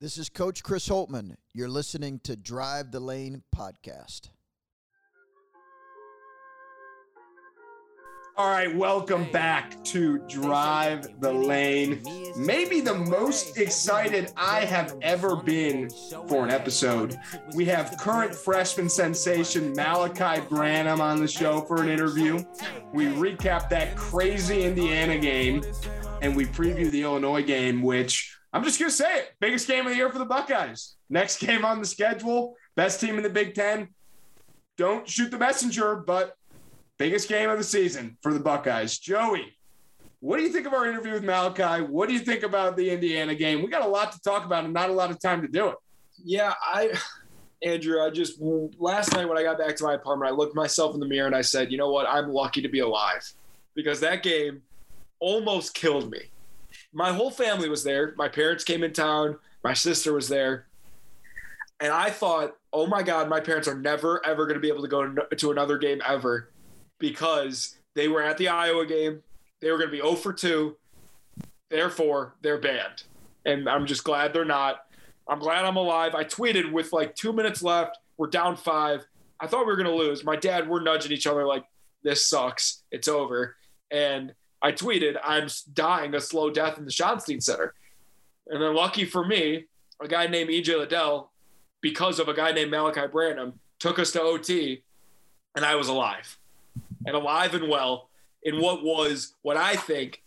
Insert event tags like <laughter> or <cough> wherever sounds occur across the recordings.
This is Coach Chris Holtman. You're listening to Drive the Lane podcast. All right, welcome back to Drive the Lane. Maybe the most excited I have ever been for an episode. We have current freshman sensation Malachi Branham on the show for an interview. We recap that crazy Indiana game and we preview the Illinois game, which I'm just going to say it biggest game of the year for the Buckeyes. Next game on the schedule, best team in the Big Ten. Don't shoot the messenger, but biggest game of the season for the Buckeyes. Joey, what do you think of our interview with Malachi? What do you think about the Indiana game? We got a lot to talk about and not a lot of time to do it. Yeah, I, Andrew, I just, last night when I got back to my apartment, I looked myself in the mirror and I said, you know what? I'm lucky to be alive because that game almost killed me my whole family was there. My parents came in town. My sister was there. And I thought, oh my God, my parents are never, ever going to be able to go to another game ever because they were at the Iowa game. They were going to be 0 for 2. Therefore, they're banned. And I'm just glad they're not. I'm glad I'm alive. I tweeted with like two minutes left. We're down five. I thought we were going to lose. My dad, we're nudging each other like, this sucks. It's over. And I tweeted, I'm dying a slow death in the Schottenstein Center. And then, lucky for me, a guy named EJ Liddell, because of a guy named Malachi Branham, took us to OT, and I was alive and alive and well in what was what I think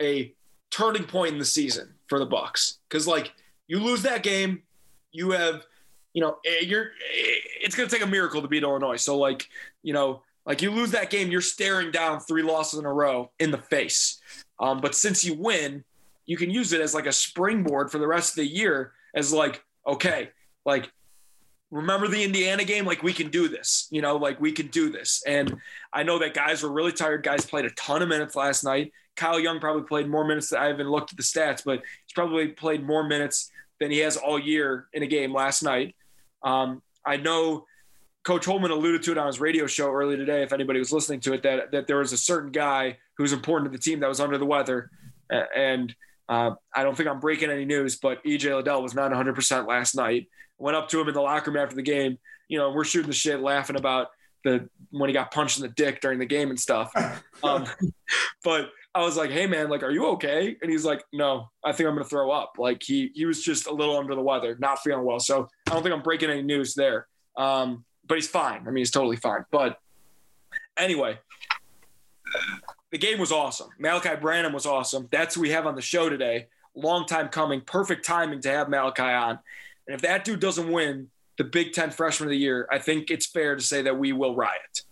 a turning point in the season for the Bucks. Because like you lose that game, you have, you know, eh, you're. Eh, it's going to take a miracle to beat Illinois. So like, you know, like you lose that game, you're staring down three losses in a row in the face. Um, but since you win, you can use it as like a springboard for the rest of the year as like, okay, like remember the Indiana game? Like we can do this, you know, like we can do this. And I know that guys were really tired. Guys played a ton of minutes last night. Kyle Young probably played more minutes. I haven't looked at the stats, but he's probably played more minutes than he has all year in a game last night. Um, I know Coach Holtman alluded to it on his radio show earlier today. If anybody was listening to it, that that there was a certain guy who was important to the team that was under the weather, and uh, I don't think I'm breaking any news, but EJ Liddell was not 100 percent last night. Went up to him in the locker room after the game. You know, we're shooting the shit, laughing about the when he got punched in the dick during the game and stuff. <laughs> Um, but I was like, "Hey man, like, are you okay?" And he's like, "No, I think I'm gonna throw up." Like he he was just a little under the weather, not feeling well. So I don't think I'm breaking any news there. Um, but he's fine. I mean, he's totally fine. But anyway, the game was awesome. Malachi Branham was awesome. That's who we have on the show today. Long time coming. Perfect timing to have Malachi on. And if that dude doesn't win the Big Ten Freshman of the Year, I think it's fair to say that we will riot.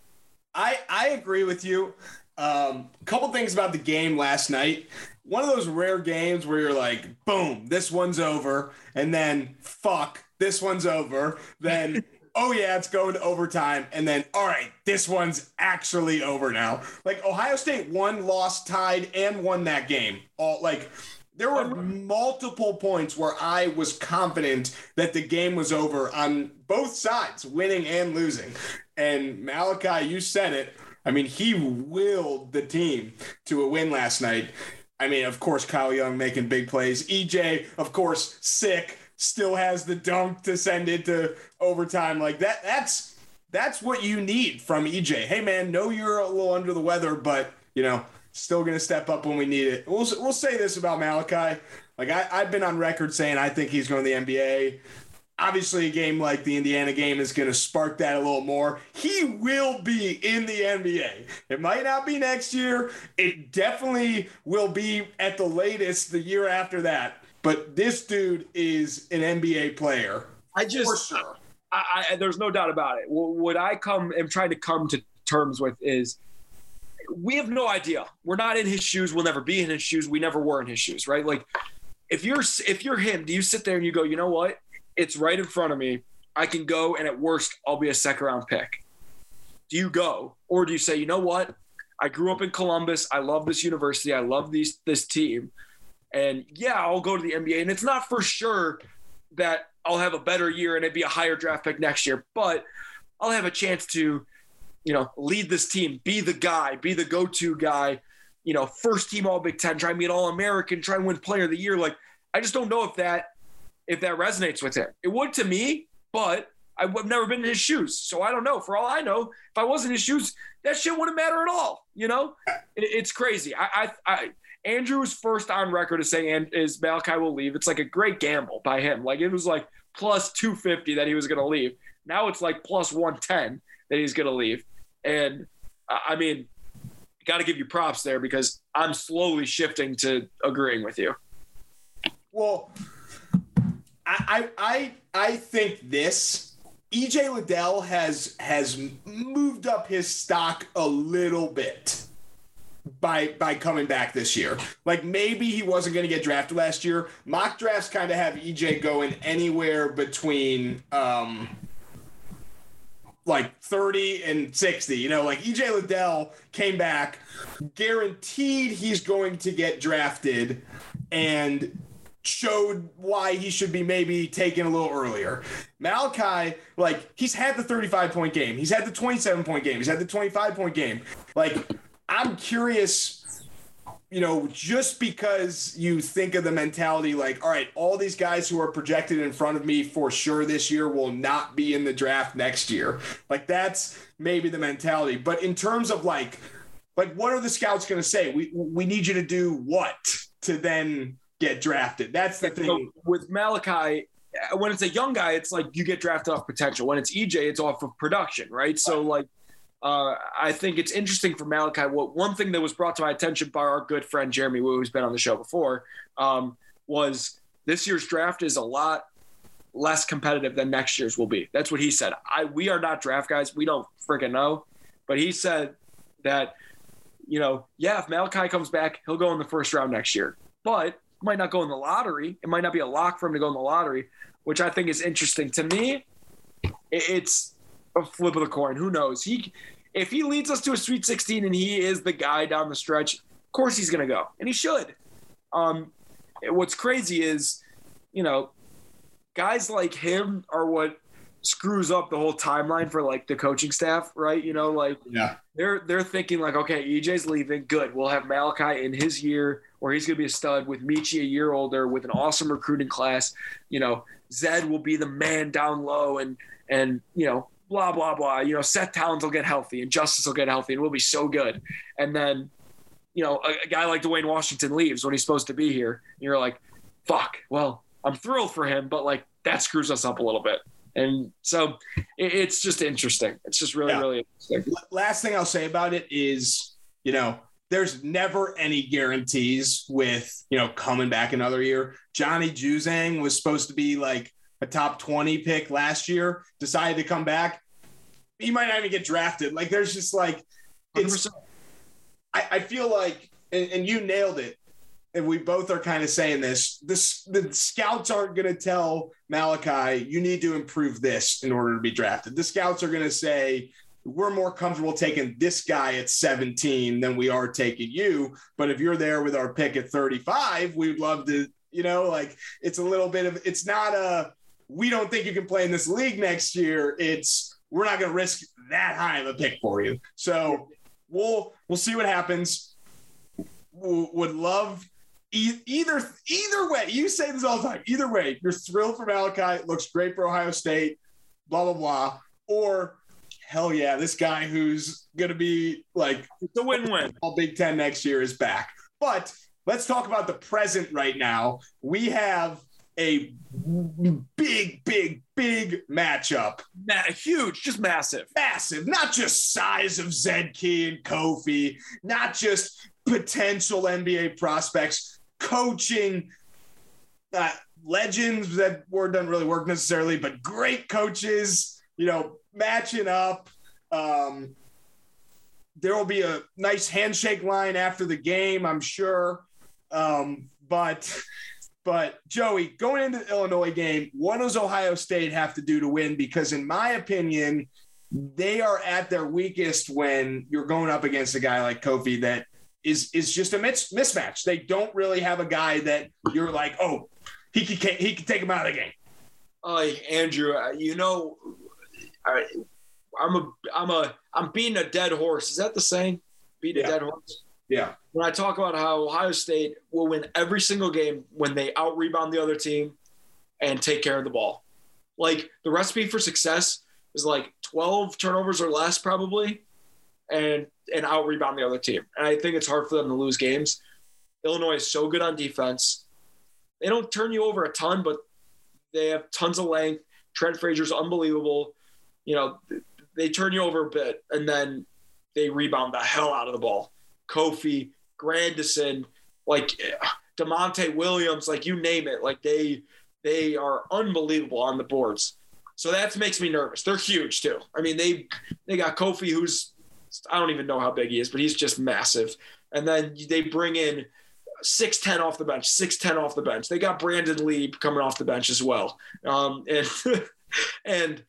I I agree with you. Um, a couple things about the game last night. One of those rare games where you're like, boom, this one's over, and then fuck, this one's over. Then <laughs> oh yeah, it's going to overtime, and then all right, this one's actually over now. Like Ohio State won, lost, tied, and won that game. All like there were multiple points where I was confident that the game was over on both sides, winning and losing. And Malachi, you said it. I mean, he willed the team to a win last night. I mean, of course, Kyle Young making big plays. EJ, of course, sick still has the dunk to send it to overtime. Like that, that's that's what you need from EJ. Hey man, know you're a little under the weather, but you know, still gonna step up when we need it. We'll we'll say this about Malachi. Like I, I've been on record saying I think he's going to the NBA. Obviously, a game like the Indiana game is going to spark that a little more. He will be in the NBA. It might not be next year. It definitely will be at the latest the year after that but this dude is an NBA player. I just, sure. I, I, there's no doubt about it. What I come am trying to come to terms with is we have no idea. We're not in his shoes. We'll never be in his shoes. We never were in his shoes, right? Like if you're if you're him, do you sit there and you go, you know what? It's right in front of me. I can go, and at worst, I'll be a second round pick. Do you go, or do you say, you know what? I grew up in Columbus. I love this university. I love these this team. And yeah, I'll go to the NBA. And it's not for sure that I'll have a better year and it'd be a higher draft pick next year, but I'll have a chance to, you know, lead this team, be the guy, be the go to guy, you know, first team All Big Ten, try and be an All American, try and win player of the year. Like, I just don't know if that if that resonates with him. It would to me, but I've never been in his shoes. So I don't know. For all I know, if I was in his shoes, that shit wouldn't matter at all. You know, it, it's crazy. I, I, I, Andrew's first on record is saying and is Malachi will leave. It's like a great gamble by him. Like it was like plus 250 that he was going to leave. Now it's like plus 110 that he's going to leave. And I mean, got to give you props there because I'm slowly shifting to agreeing with you. Well, I I I think this EJ Liddell has has moved up his stock a little bit by by coming back this year. Like maybe he wasn't going to get drafted last year. Mock drafts kind of have EJ going anywhere between um like 30 and 60. You know, like EJ Liddell came back, guaranteed he's going to get drafted and showed why he should be maybe taken a little earlier. Malachi, like, he's had the 35 point game, he's had the 27 point game, he's had the 25 point game. Like, I'm curious you know, just because you think of the mentality like, all right, all these guys who are projected in front of me for sure this year will not be in the draft next year. Like that's maybe the mentality. But in terms of like, like what are the scouts going to say? We we need you to do what to then get drafted? That's the thing. So with Malachi, uh, when it's a young guy, it's like you get drafted off potential. When it's EJ, it's off of production, right? So like uh, I think it's interesting for Malachi. What one thing that was brought to my attention by our good friend Jeremy Wu, who's been on the show before, um, was this year's draft is a lot less competitive than next year's will be. That's what he said. I we are not draft guys. We don't freaking know, but he said that you know, yeah, if Malachi comes back, he'll go in the first round next year, but might not go in the lottery. It might not be a lock for him to go in the lottery, which I think is interesting to me. It's a flip of the coin. Who knows? He if he leads us to a Sweet 16 and he is the guy down the stretch, of course he's going to go, and he should. Um, what's crazy is, you know, guys like him are what screws up the whole timeline for like the coaching staff, right? You know, like yeah, they're they're thinking like, okay, EJ's leaving, good. We'll have Malachi in his year where he's gonna be a stud with Meechie a year older with an awesome recruiting class. You know, Zed will be the man down low and and you know blah blah blah. You know, Seth Towns will get healthy and Justice will get healthy and we'll be so good. And then, you know, a, a guy like Duane Washington leaves when he's supposed to be here. And you're like, fuck. Well, I'm thrilled for him, but like that screws us up a little bit. And so it, it's just interesting. It's just really, yeah. really interesting. Last thing I'll say about it is, you know, there's never any guarantees with, you know, coming back another year. Johnny Juzang was supposed to be like a top 20 pick last year, decided to come back. He might not even get drafted. Like there's just like it's I, I, feel like and, and, you nailed it. And we both are kind of saying this. This the scouts aren't gonna tell Malachi, you need to improve this in order to be drafted. The scouts are gonna say, we're more comfortable taking this guy at 17 than we are taking you. But if you're there with our pick at 35, we'd love to, you know, like it's a little bit of it's not a we don't think you can play in this league next year. It's we're not going to risk that high of a pick for you. So we'll we'll see what happens. would love e- either either way. You say this all the time. Either way, you're thrilled for Malachi. It looks great for Ohio State. Blah blah blah. Or hell yeah, this guy who's going to be like the win-win. All Big Ten next year is back. But let's talk about the present right now. We have a big, big, big matchup. Ma- huge, just massive. Massive. Not just size of Zed Key and Kofi, not just potential NBA prospects, coaching, uh, legends that word doesn't really work necessarily, but great coaches, you know, matching up. Um, there will be a nice handshake line after the game, I'm sure. Um, but but Joey, going into the Illinois game, what does Ohio State have to do to win? Because in my opinion, they are at their weakest when you're going up against a guy like Kofi that is is just a mismatch. They don't really have a guy that you're like, oh, he could he could take him out of the game. Oh, Andrew, uh, you know, I, I'm a I'm a I'm beating a dead horse. Is that the saying? Beat a yeah. dead horse. Yeah. When I talk about how Ohio State will win every single game when they out rebound the other team, and take care of the ball. Like the recipe for success is like 12 turnovers or less, probably, and and out rebound the other team. And I think it's hard for them to lose games. Illinois is so good on defense. They don't turn you over a ton, but they have tons of length. Trent Frazier's unbelievable. You know, they turn you over a bit, and then they rebound the hell out of the ball. Kofi, Grandison, like Da'Monte Williams, like you name it, like they they are unbelievable on the boards. So that makes me nervous. They're huge too. I mean, they they got Kofi, who's I don't even know how big he is, but he's just massive. And then they bring in six ten off the bench, six ten off the bench. They got Brandon Lee coming off the bench as well, um, and <laughs> and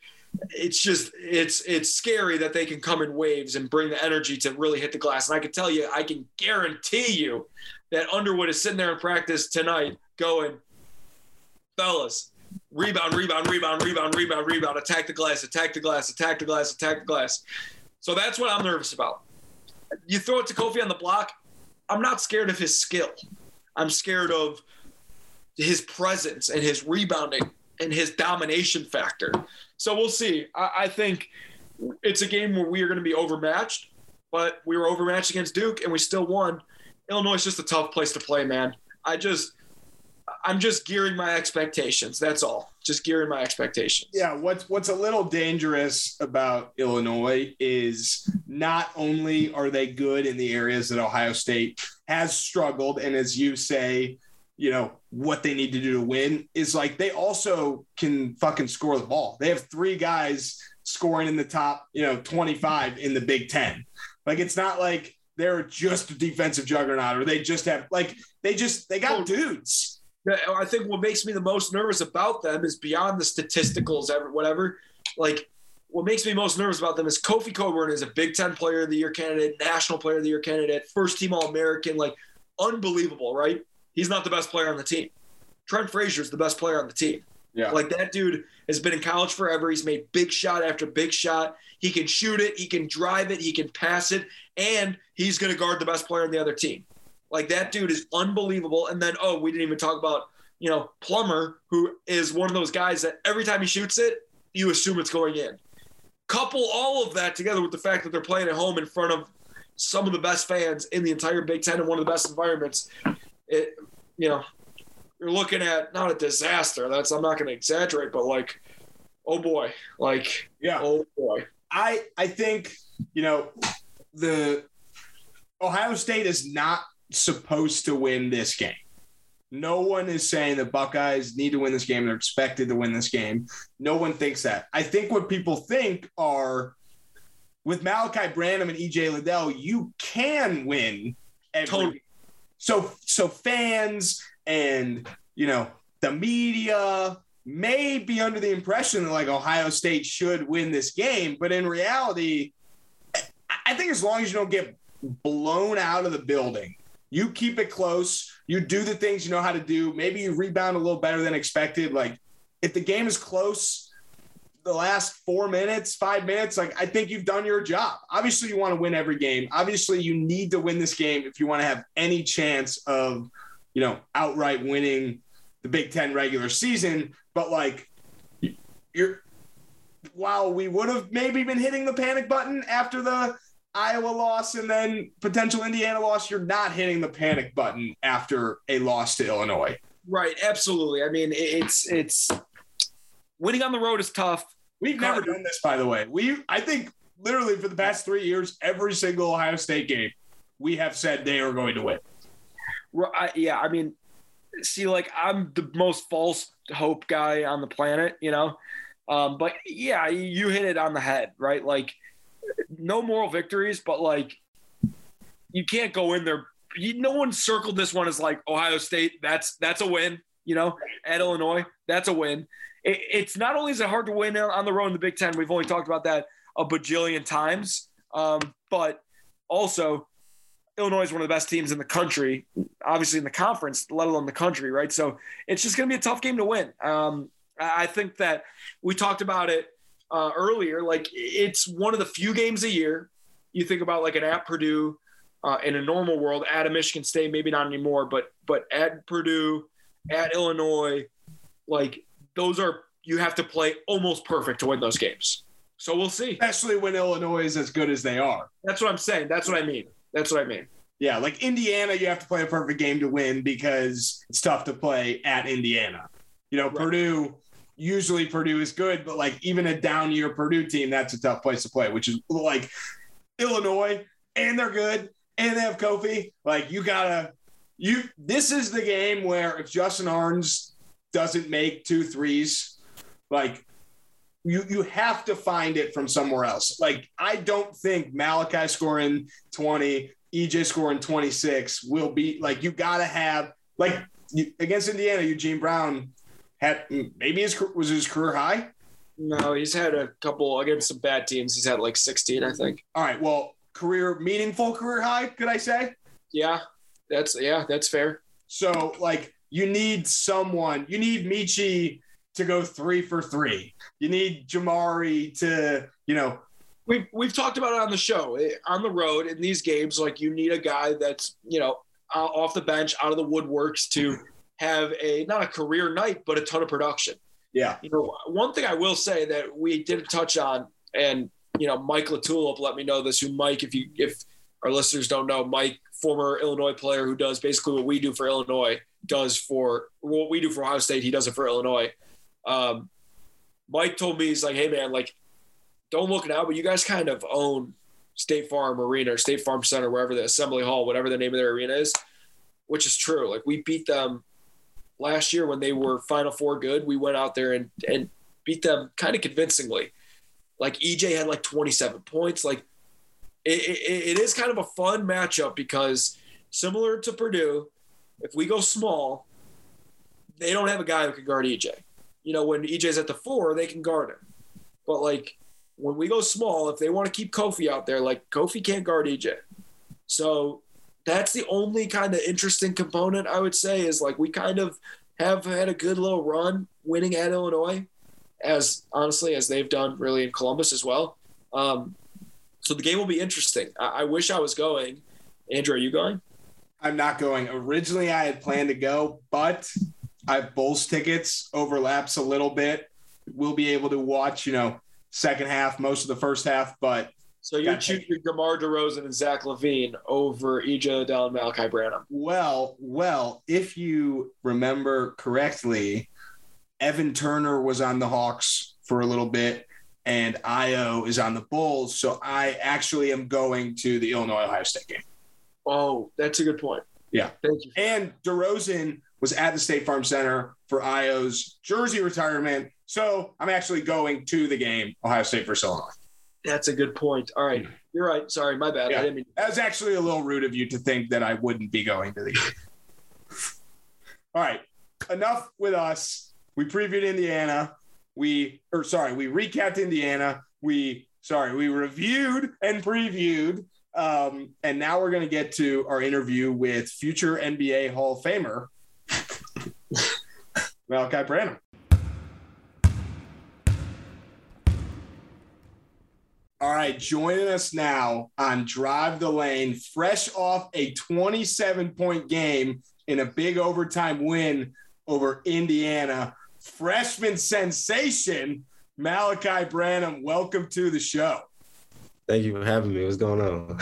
it's just it's it's scary that they can come in waves and bring the energy to really hit the glass. And I can tell you, I can guarantee you that Underwood is sitting there in practice tonight, going, fellas, rebound, rebound, rebound, rebound, rebound, rebound, attack the glass, attack the glass, attack the glass, attack the glass. So that's what I'm nervous about. You throw it to Kofi on the block. I'm not scared of his skill. I'm scared of his presence and his rebounding and his domination factor. So we'll see. I, I think it's a game where we are going to be overmatched, but we were overmatched against Duke and we still won. Illinois is just a tough place to play, man. I just, I'm just gearing my expectations. That's all. Just gearing my expectations. Yeah, what's what's a little dangerous about Illinois is not only are they good in the areas that Ohio State has struggled, and as you say, you know what they need to do to win is like they also can fucking score the ball. They have three guys scoring in the top, you know, 25 in the Big 10. Like it's not like they're just a defensive juggernaut or they just have like they just they got dudes. I think what makes me the most nervous about them is beyond the statisticals, ever whatever. Like what makes me most nervous about them is Kofi Cockburn is a Big Ten Player of the Year candidate, National Player of the Year candidate, first team All American, like unbelievable, right? He's not the best player on the team. Trent Frazier is the best player on the team. Yeah. Like that dude has been in college forever. He's made big shot after big shot. He can shoot it, he can drive it, he can pass it, and he's going to guard the best player on the other team. Like that dude is unbelievable. And then, oh, we didn't even talk about, you know, Plummer, who is one of those guys that every time he shoots it, you assume it's going in. Couple all of that together with the fact that they're playing at home in front of some of the best fans in the entire Big Ten and one of the best environments. It, you know, you're looking at not a disaster. That's I'm not going to exaggerate, but like, oh boy, like, yeah, oh boy. I I think you know the Ohio State is not supposed to win this game. No one is saying the Buckeyes need to win this game. They're expected to win this game. No one thinks that. I think what people think are with Malachi Branham and EJ Liddell, you can win every Totally. So so fans and you know the media may be under the impression that like Ohio State should win this game, but in reality, I- think as long as you don't get blown out of the building, you keep it close, you do the things you know how to do, maybe you rebound a little better than expected. Like if the game is close, the last four minutes, five minutes, like I think you've done your job. Obviously, you want to win every game. Obviously, you need to win this game if you want to have any chance of, you know, outright winning the Big Ten regular season. But like, you're while we would have maybe been hitting the panic button after the Iowa loss and then potential Indiana loss, you're not hitting the panic button after a loss to Illinois. Right, absolutely. I mean, it's it's winning on the road is tough. We've never done this, by the way. We, I think, literally for the past three years, every single Ohio State game, we have said they are going to win. I, yeah, I mean, see, like I'm the most false hope guy on the planet, you know. Um, but yeah, you hit it on the head, right? Like, no moral victories, but like, you can't go in there. You, no one circled this one as like Ohio State. That's that's a win, you know. At Illinois, that's a win. It, it's not only is it hard to win on the road in the Big Ten. We've only talked about that a bajillion times, um, but also Illinois is one of the best teams in the country, obviously in the conference, let alone the country, right? So it's just going to be a tough game to win. Um, I think that we talked about it uh, earlier. Like it's one of the few games a year you think about, like an at Purdue uh, in a normal world, at a Michigan State, maybe not anymore, but but at Purdue, at Illinois, like those are you have to play almost perfect to win those games. So we'll see. especially when Illinois is as good as they are. That's what I'm saying. That's what I mean. That's what I mean. Yeah, like Indiana, you have to play a perfect game to win because it's tough to play at Indiana. You know, Right. Purdue, usually Purdue is good, but like even a down year Purdue team, that's a tough place to play, which is like Illinois, and they're good, and they have Kofi. Like you gotta, you, this is the game where if Justin Ahrens doesn't make two threes, like you you have to find it from somewhere else. Like I don't think Malachi scoring 20, EJ scoring 26 will be like you got to have like you, against Indiana Eugene Brown had maybe his was his career high. No, he's had a couple against some bad teams. He's had like 16, I think. All right, well, career meaningful career high, could I say? Yeah, that's yeah, that's fair. So like you need someone, you need Meechie to go 3 for 3. You need Jamari to, you know, We've we've talked about it on the show. Eh, On the road in these games, like you need a guy that's you know off the bench, out of the woodworks to have a not a career night, but a ton of production. yeah. You know, one thing I will say that we didn't touch on, and you know, Mike LaTulip let me know this. Who Mike, if you if our listeners don't know, Mike, former Illinois player who does basically what we do for Illinois, does for what we do for Ohio State. He does it for Illinois. Um, Mike told me he's like, hey man, like, don't look now, but you guys kind of own State Farm Arena or State Farm Center, wherever the Assembly Hall, whatever the name of their arena is, which is true. Like we beat them last year when they were Final Four good. We went out there and and beat them kind of convincingly. Like EJ had like 27 points. Like it, it, it is kind of a fun matchup because similar to Purdue, if we go small, they don't have a guy who can guard EJ. You know, when EJ's at the four, they can guard him. But like when we go small, if they want to keep Kofi out there, like Kofi can't guard EJ. So that's the only kind of interesting component I would say is like we kind of have had a good little run winning at Illinois, as honestly as they've done really in Columbus as well. Um, so the game will be interesting. I, I wish I was going. Andrew, are you going? I'm not going. Originally, I had planned to go, but I have Bulls tickets. Overlaps a little bit. We'll be able to watch, you know, second half, most of the first half. But So you're choosing DeMar DeRozan and Zach LaVine over EJ Liddell and Malachi Branham. well, well, if you remember correctly, Evan Turner was on the Hawks for a little bit, and Ayo is on the Bulls. So I actually am going to the Illinois Ohio State game. Oh, that's a good point. Yeah. Thank you. And DeRozan was at the State Farm Center for Ayo's jersey retirement. So I'm actually going to the game, Ohio State versus Illinois. That's a good point. All right. Mm-hmm. You're right. Sorry, my bad. Yeah. I didn't mean That was actually a little rude of you to think that I wouldn't be going to the game. <laughs> All right. Enough with us. We previewed Indiana. We, or sorry, we recapped Indiana. We, sorry, we reviewed and previewed. Um, and now we're going to get to our interview with future NBA Hall of Famer, <laughs> Malachi Branham. All right, joining us now on Drive the Lane, fresh off a 27 point game in a big overtime win over Indiana. Freshman sensation, Malachi Branham. Welcome to the show. Thank you for having me. What's going on?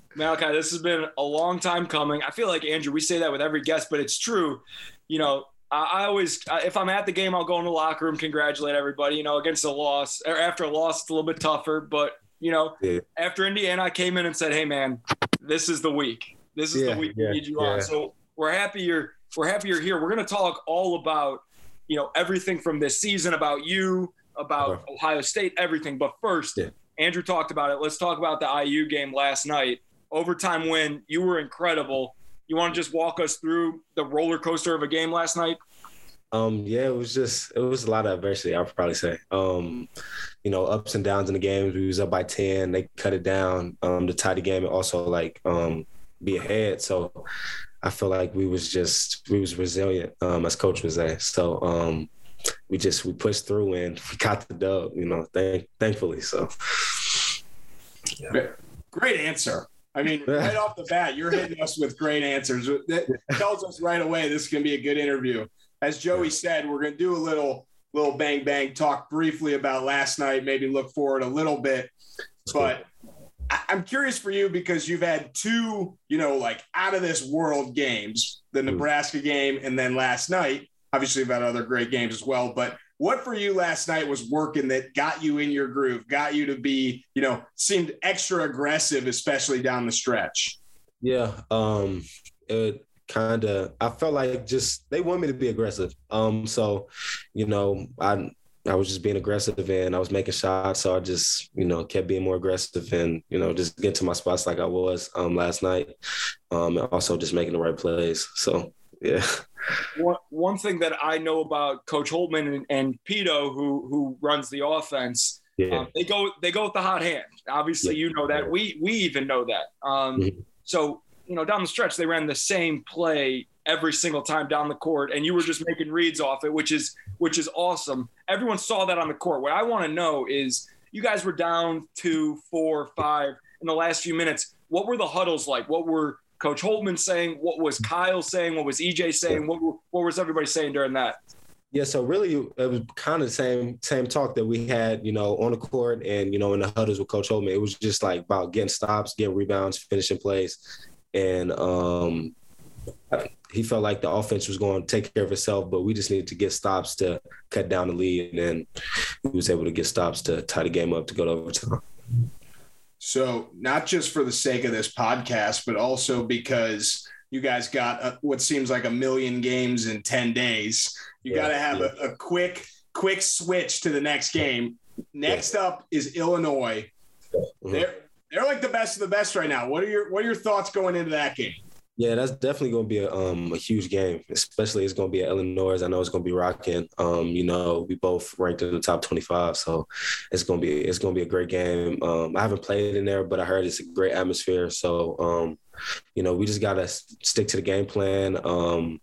<laughs> Malachi, this has been a long time coming. I feel like Andrew, we say that with every guest, but it's true. You know, I, always, if I'm at the game, I'll go in the locker room, congratulate everybody. You know, against a loss or after a loss, it's a little bit tougher. But you know, Yeah. after Indiana, I came in and said, "Hey, man, this is the week. This is Yeah, the week yeah, we need you on." So we're happy you're we're happy you're here. We're gonna talk all about you know everything from this season, about you, about Okay. Ohio State, everything. But first. Andrew talked about it. Let's talk about the IU game last night. Overtime win. You were incredible. You want to just walk us through the roller coaster of a game last night? Um, yeah, it was just it was a lot of adversity. I'd probably say. Um, you know, ups and downs in the games. We was up by ten. They cut it down um, to tie the game and also like um, be ahead. So I feel like we was just we was resilient, um, as coach was say. So um, we just we pushed through and we got the dub. You know, thank thankfully. So Great answer. I mean, <laughs> right off the bat, you're hitting us with great answers. That tells us right away this is going to be a good interview. As Joey said, we're going to do a little little bang bang talk briefly about last night, maybe look forward a little bit. But I'm curious for you because you've had two, you know, like out of this world games, the Mm. Nebraska game and then last night. Obviously, you've other great games as well. But what for you last night was working that got you in your groove, got you to be, you know, seemed extra aggressive, especially down the stretch? Yeah, um, it kind of. I felt like just they want me to be aggressive. Um, so, you know, I I was just being aggressive and I was making shots. So I just, you know, kept being more aggressive and you know just get to my spots like I was um last night. Um, and also just making the right plays. So yeah. One, one thing that I know about Coach Holtman and, and Pito, who who runs the offense, Yeah. um, they go they go with the hot hand. Obviously, Yeah. you know that. We we even know that. Um, Mhm. So you know, down the stretch, they ran the same play every single time down the court, and you were just making reads off it, which is which is awesome. Everyone saw that on the court. What I want to know is, you guys were down two, four, five in the last few minutes. What were the huddles like? What were Coach Holtman saying? What was Kyle saying? What was EJ saying? What, what was everybody saying during that? Yeah, so really it was kind of the same same talk that we had, you know, on the court and you know in the huddles with Coach Holtman. It was just like about getting stops, getting rebounds, finishing plays, and um, he felt like the offense was going to take care of itself, but we just needed to get stops to cut down the lead, and then we was able to get stops to tie the game up to go to overtime. So, not just for the sake of this podcast, but also because you guys got a, what seems like a million games in 10 days, you Yeah, got to have yeah. a, a quick, quick switch to the next game. Next up is Illinois. Mhm. They're, they're like the best of the best right now. What are your what are your thoughts going into that game? Yeah, that's definitely going to be a um a huge game. Especially it's going to be at Illinois. I know it's going to be rocking. Um, you know, we both ranked in the top twenty five, so it's going to be it's going to be a great game. Um, I haven't played in there, but I heard it's a great atmosphere. So, um, you know, we just got to stick to the game plan. Um,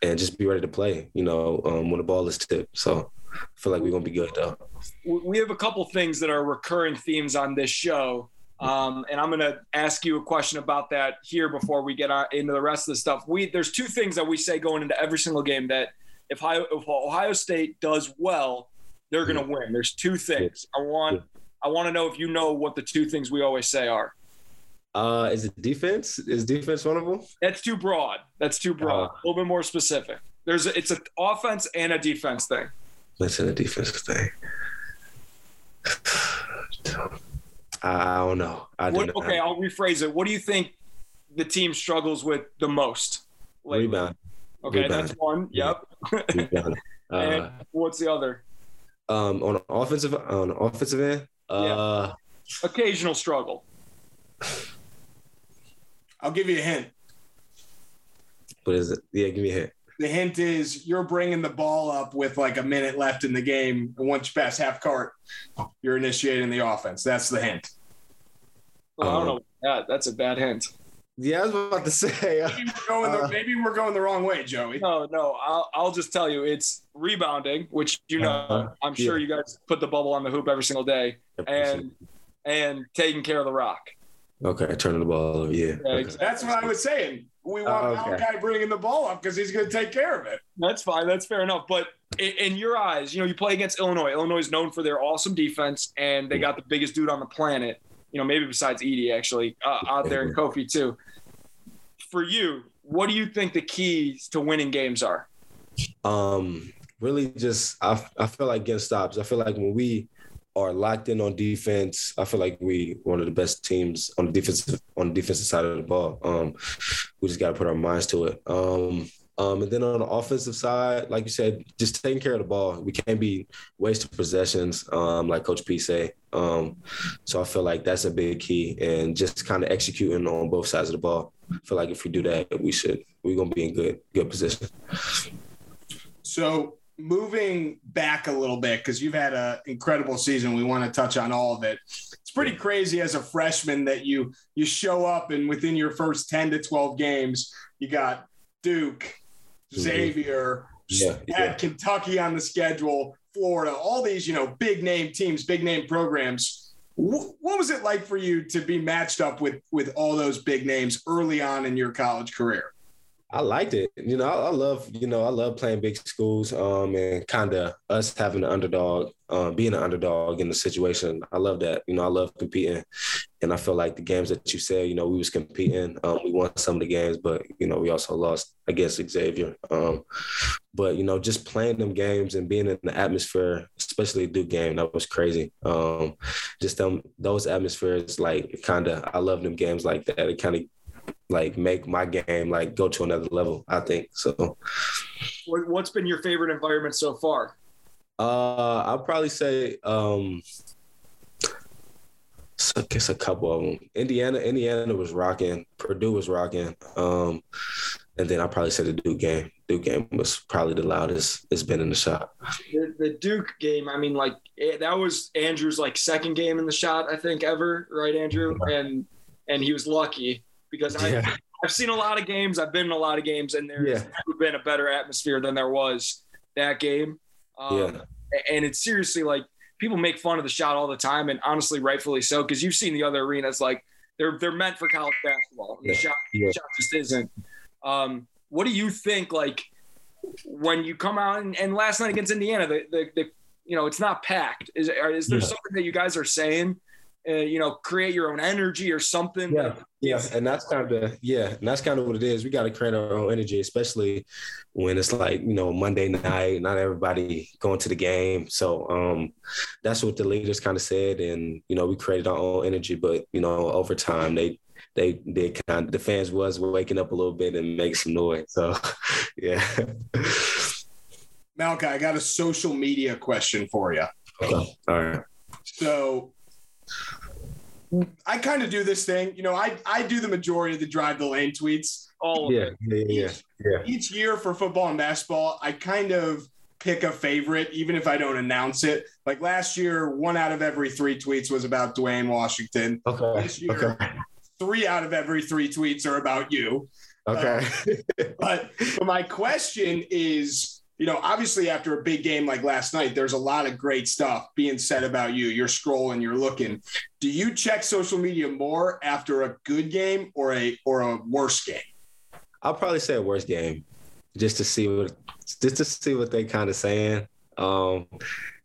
and just be ready to play. You know, um, when the ball is tipped. So, I feel like we're going to be good though. we have a couple things that are recurring themes on this show. Um, and I'm going to ask you a question about that here before we get on, into the rest of the stuff. We there's two things that we say going into every single game that if Ohio, if Ohio State does well, they're going to win. There's two things. I want I want to know if you know what the two things we always say are. Uh, is it defense? Is defense one of them? That's too broad. That's too broad. Uh. a little bit more specific. There's a, it's an offense and a defense thing. Let's in the defensive thing. <sighs> I don't know. I What, don't know. okay, I'll rephrase it. What do you think the team struggles with the most? lately? Rebound. Okay, Rebound. that's one. Yep. Rebound. <laughs> and Uh, what's the other? um, on offensive on offensive end, uh, Occasional struggle. <sighs> I'll give you a hint. what is it? Yeah, give me a hint. The hint is you're bringing the ball up with like a minute left in the game, and once you pass half court, you're initiating the offense. That's the hint. Oh, I don't know. Yeah, that's a bad hint. Yeah, I was about to say. Uh, Maybe we're going the, Uh. maybe we're going the wrong way, Joey. No, no. I'll, I'll just tell you, it's rebounding, which you know. Uh, I'm sure yeah. you guys put the bubble on the hoop every single day, and and taking care of the rock. okay, turning the ball over. Yeah. Yeah, okay. exactly. That's what I was saying. We want Oh, okay. Malachi bringing the ball up because he's going to take care of it. That's fine. That's fair enough. But in, in your eyes, you know, you play against Illinois. Illinois is known for their awesome defense, and they got the biggest dude on the planet. You know, maybe besides Edey, actually, uh, out there in Kofi too. For you, what do you think the keys to winning games are? Um, really, just I I feel like getting stops. I feel like when we are locked in on defense, I feel like we one of the best teams on the defensive on the defensive side of the ball. Um, we just got to put our minds to it. Um, um, and then on the offensive side, like you said, just taking care of the ball. We can't be wasting possessions, um, like Coach P say. Um, so I feel like that's a big key, and just kind of executing on both sides of the ball. I feel like if we do that, we should we're gonna be in good good position. So moving back a little bit because you've had an incredible season. We want to touch on all of it. It's pretty crazy as a freshman that you you show up and within your first ten to twelve games, you got Duke, Mhm. Xavier, Yeah, yeah. Kentucky on the schedule, Florida, all these you know big name teams, big name programs. What was it like for you to be matched up with with all those big names early on in your college career? I liked it. You know, I, I, love, you know, I love playing big schools um, and kind of us having an underdog, um, being an underdog in the situation. I love that. You know, I love competing. And I feel like the games that you said, you know, we was competing. Um, we won some of the games, but, you know, we also lost against Xavier. Um, but, you know, just playing them games and being in the atmosphere, especially Duke game, that was crazy. Um, just them, those atmospheres, like kind of, I love them games like that. It kind of like make my game like go to another level. I think so. What's been your favorite environment so far? Uh, I'll probably say um, I guess a couple of them. Indiana, Indiana was rocking. Purdue was rocking. Um, and then I probably say the Duke game. Duke game was probably the loudest it's been in the Schott. The, the Duke game, I mean, like it, that was Andrew's like second game in the Schott, I think, ever, right, Andrew? And and he was lucky because yeah. I, I've seen a lot of games. I've been in a lot of games, and there's yeah. never been a better atmosphere than there was that game. Um, yeah. And it's seriously like people make fun of the Schott all the time, and honestly, rightfully so, because you've seen the other arenas like they're they're meant for college basketball. Yeah. The Schott, yeah. the Schott just isn't. Um, what do you think? Like when you come out and, and last night against Indiana, the, the, the you know it's not packed. Is is there yeah. something that you guys are saying uh, you know, create your own energy or something. Yeah, yeah, and that's kind of yeah, and that's kind of what it is. We got to create our own energy, especially when it's like you know Monday night, not everybody going to the game. So um, that's what the leaders kind of said, and you know we created our own energy, but you know over time they they they kind of the fans was waking up a little bit and make some noise. So <laughs> yeah. Malachi, I got a social media question for you. Okay. All right. So I kind of do this thing. You know, I, I do the majority of the drive the lane tweets. All yeah, yeah, yeah, yeah. Each year for football and basketball, I kind of pick a favorite, even if I don't announce it. Like last year, one out of every three tweets was about Duane Washington. Okay. This year, okay. three out of every three tweets are about you. Okay. Uh, but, but my question is you know, obviously after a big game like last night, there's a lot of great stuff being said about you. You're scrolling, you're looking. Do you check social media more after a good game or a or a worse game? I'll probably say a worse game, just to see what just to see what they kind of saying. Um,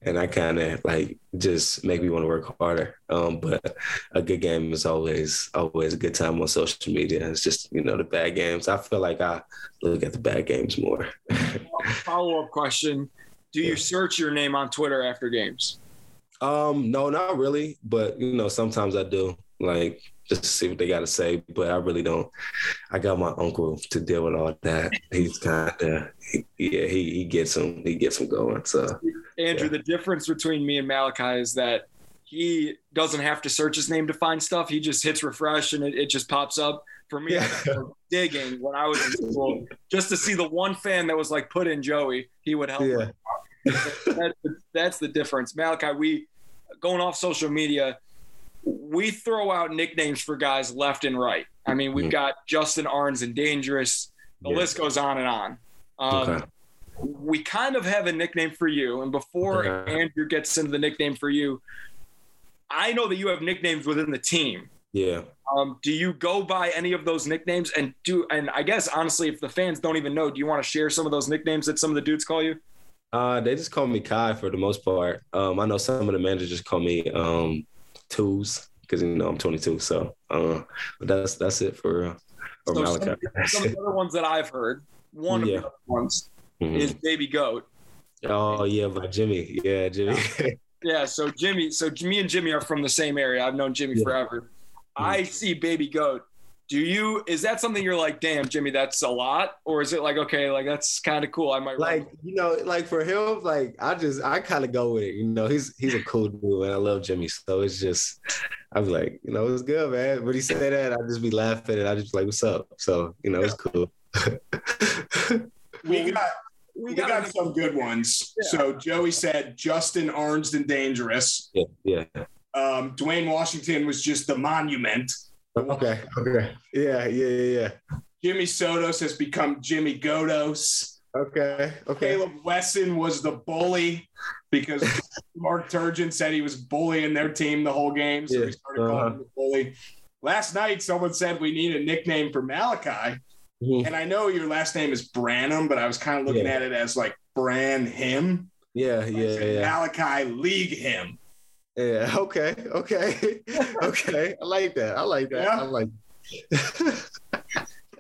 and I kind of like just make me want to work harder. Um, but a good game is always always a good time on social media. It's just you know the bad games. I feel like I look at the bad games more. <laughs> Follow up question: Do you search your name on Twitter after games? Um, no, not really. But you know, sometimes I do. Like just to see what they got to say. But I really don't. I got my uncle to deal with all that. He's kind of yeah. He he gets him. He gets him going. So Andrew, yeah. the difference between me and Malachi is that he doesn't have to search his name to find stuff. He just hits refresh and it, it just pops up. For me, yeah. Digging when I was in school just to see the one fan that was like, put in Joey, he would help. Yeah. That, that's the difference. Malachi, we going off social media, we throw out nicknames for guys left and right. I mean, we've mm-hmm. got Justin Ahrens and Dangerous. The yeah. list goes on and on. Um, okay we kind of have a nickname for you. And before Andrew gets into the nickname for you, I know that you have nicknames within the team. Yeah. Um, do you go by any of those nicknames? And do and I guess honestly, if the fans don't even know, do you want to share some of those nicknames that some of the dudes call you? Uh, they just call me Kai for the most part. Um, I know some of the managers call me um, Twos because you know I'm 22. So, uh, but that's that's it for uh, so Malachi. Some, some, of the other ones that I've heard. One yeah. of the ones mm-hmm. is Baby Goat. Oh yeah, by Jimmy. Yeah, Jimmy. yeah, so Jimmy, so me and Jimmy are from the same area. I've known Jimmy yeah. forever. Mm-hmm. I see Baby Goat. Do you? Is that something you're like, damn, Jimmy, that's a lot, or is it like, okay, like that's kind of cool? I might like, run. you know, like for him, like I just, I kind of go with it. You know, he's he's a cool dude, and I love Jimmy, so it's just, I'm like, you know, it's good, man. When he said that, I just be laughing, and I just like, what's up? So you know, it's cool. we got we, we got, got some good ones. Yeah. So Joey said Justin Ahrens and Dangerous. Yeah, yeah. Um, Duane Washington was just the monument. Okay, okay. Yeah, yeah, yeah, yeah. Jimmy Sotos has become Jimmy Godos. Okay, okay. Caleb Wesson was the bully because <laughs> Mark Turgeon said he was bullying their team the whole game. So yeah. we started calling uh-huh. him the bully. Last night, someone said we need a nickname for Malachi. Mhm. and I know your last name is Branham, but I was kind of looking Yeah. at it as like Bran him. Yeah, yeah, yeah. Malachi League him. Yeah. <laughs> Okay. Okay. <laughs> okay. I like that. I like that. Yeah. I like. <laughs>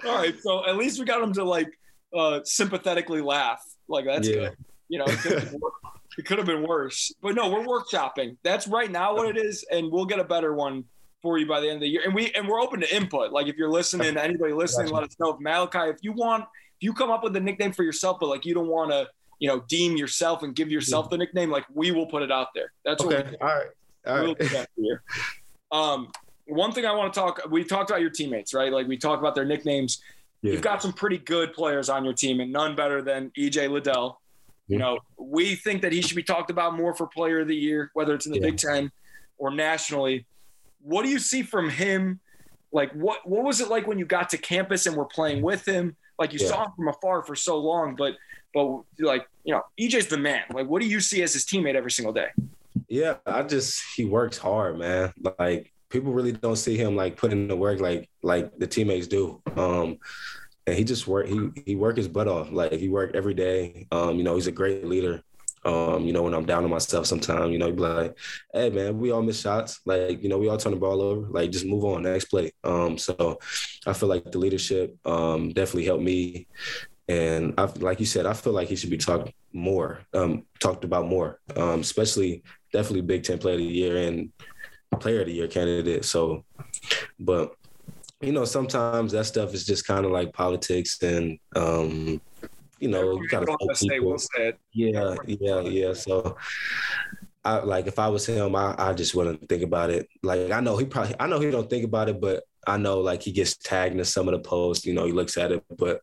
All right, so at least we got him to like uh, sympathetically laugh. Like that's Yeah. good. You know, it could, have been, wor- it could have been worse. But no, we're workshopping. That's right now what it is, and we'll get a better one for you by the end of the year. And we and we're open to input. Like if you're listening, anybody listening, Gotcha. let us know. If Malachi, if you want, if you come up with a nickname for yourself, but like you don't want to, you know, deem yourself and give yourself the nickname, like we will put it out there. That's what we Okay. All right. All We'll right. do that for. Um, one thing I want to talk, we talked about your teammates, right? Like we talked about their nicknames. Yeah. You've got some pretty good players on your team, and none better than EJ Liddell. You know, we think that he should be talked about more for Player of the Year, whether it's in the Yeah. Big Ten or nationally. What do you see from him? Like, what what was it like when you got to campus and were playing with him? Like you Yeah. saw him from afar for so long, but but like you know, EJ's the man. Like, what do you see as his teammate every single day? Yeah, I just he works hard, man. Like people really don't see him like putting in the work like like the teammates do. Um and he just work he he work his butt off. Like he work every day. Um, you know, he's a great leader. Um, you know, when I'm down on myself sometimes, you know, he'd be like, hey man, we all miss shots. Like, you know, we all turn the ball over. Like just move on, next play. Um, so I feel like the leadership um definitely helped me. And I like you said, I feel like he should be talked more, um, talked about more, um, especially definitely Big Ten Player of the Year and Player of the Year candidate. So, but you know, sometimes that stuff is just kind of like politics, and um, you know, you kind of want to say, we'll yeah, yeah, yeah. So, I like if I was him, I, I just wouldn't think about it. Like I know he probably, I know he don't think about it, but I know like he gets tagged in some of the posts. You know, he looks at it, but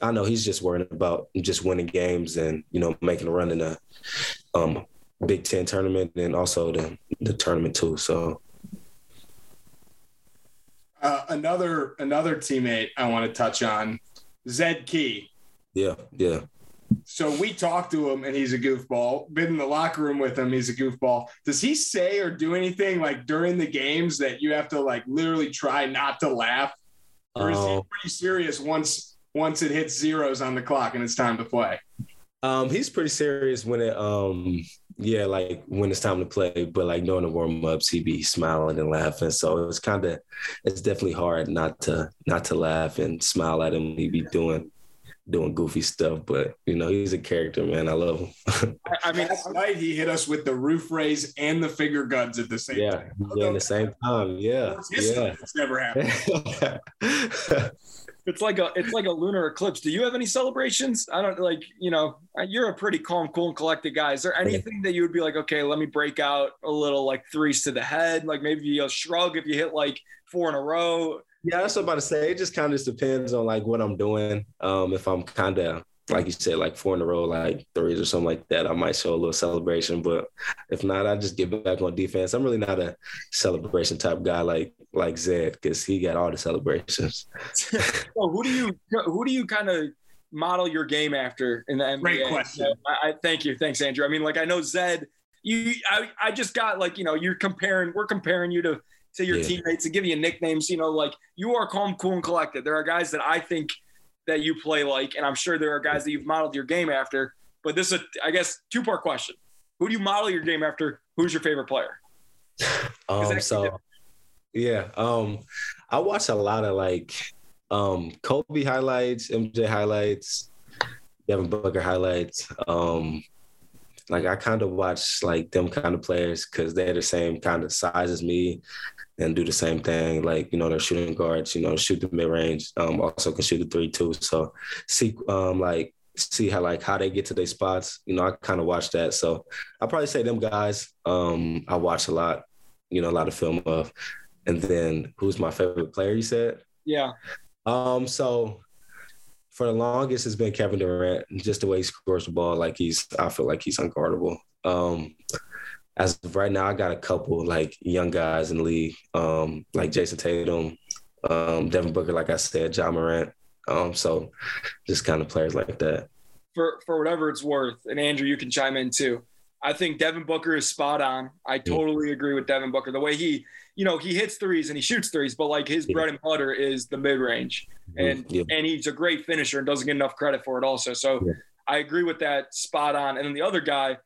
I know he's just worrying about just winning games and you know making a run in the um, Big Ten tournament and also the the tournament too. So Uh, another another teammate I want to touch on, Zed Key. yeah, yeah, So we talked to him and he's a goofball. Been in the locker room with him, he's a goofball. Does he say or do anything like during the games that you have to like literally try not to laugh? Or is he Um, pretty serious once once it hits zeros on the clock and it's time to play? Um, he's pretty serious when it um yeah, like when it's time to play, but like during the warm ups, he'd be smiling and laughing. So it's kind of it's definitely hard not to not to laugh and smile at him. He'd be doing doing goofy stuff, but you know he's a character, man. I love him. <laughs> I, I mean, Last night he hit us with the roof raise and the finger guns at the same yeah, time. yeah, at the same time, yeah, yeah. It's never happened. <laughs> it's like a it's like a lunar eclipse. Do you have any celebrations? I don't like you know. You're a pretty calm, cool, and collected guy. Is there anything that you would be like, okay, let me break out a little like threes to the head, like maybe a shrug if you hit like four in a row. Yeah, that's what I'm about to say. It just kind of just depends on like what I'm doing. Um, if I'm kind of like you said, like four in a row, like threes or something like that, I might show a little celebration. But if not, I just get back on defense. I'm really not a celebration type guy like like Zed because he got all the celebrations. <laughs> So who do you who do you kind of model your game after in the NBA? Great question. I, I thank you, thanks Andrew. I mean, like I know Zed. You, I, I just got like you know you're comparing. We're comparing you to to your Yeah. teammates to give you nicknames. You know, like you are calm, cool, and collected. There are guys that I think that you play like, and I'm sure there are guys that you've modeled your game after. But this is, a, I guess, two part question. Who do you model your game after? Who's your favorite player? <laughs> Um, so yeah, um, I watch a lot of like um Kobe highlights, MJ highlights, Devin Booker highlights. Um, like I kind of watch like them kind of players because they're the same kind of size as me and do the same thing. Like you know, they're shooting guards. You know, shoot the mid range. Um, also can shoot the three too. So see, um, like see how like how they get to their spots. You know, I kind of watch that. So I probably say them guys. Um, I watch a lot. You know, a lot of film of. And then who's my favorite player? You said. Yeah, Um, so for the longest, it's been Kevin Durant. Just the way he scores the ball, like he's, I feel like he's unguardable. Um, as of right now, I got a couple like young guys in the league, um, like Jayson Tatum, um, Devin Booker, like I said, Ja Morant. Um, so just kind of players like that. for for whatever it's worth, and Andrew, you can chime in too. I think Devin Booker is spot on. I totally agree with Devin Booker. The way he, you know, he hits threes and he shoots threes, but like his Yeah. bread and butter is the mid range. and Yeah. and he's a great finisher and doesn't get enough credit for it also. So Yeah. I agree with that spot on. And then the other guy,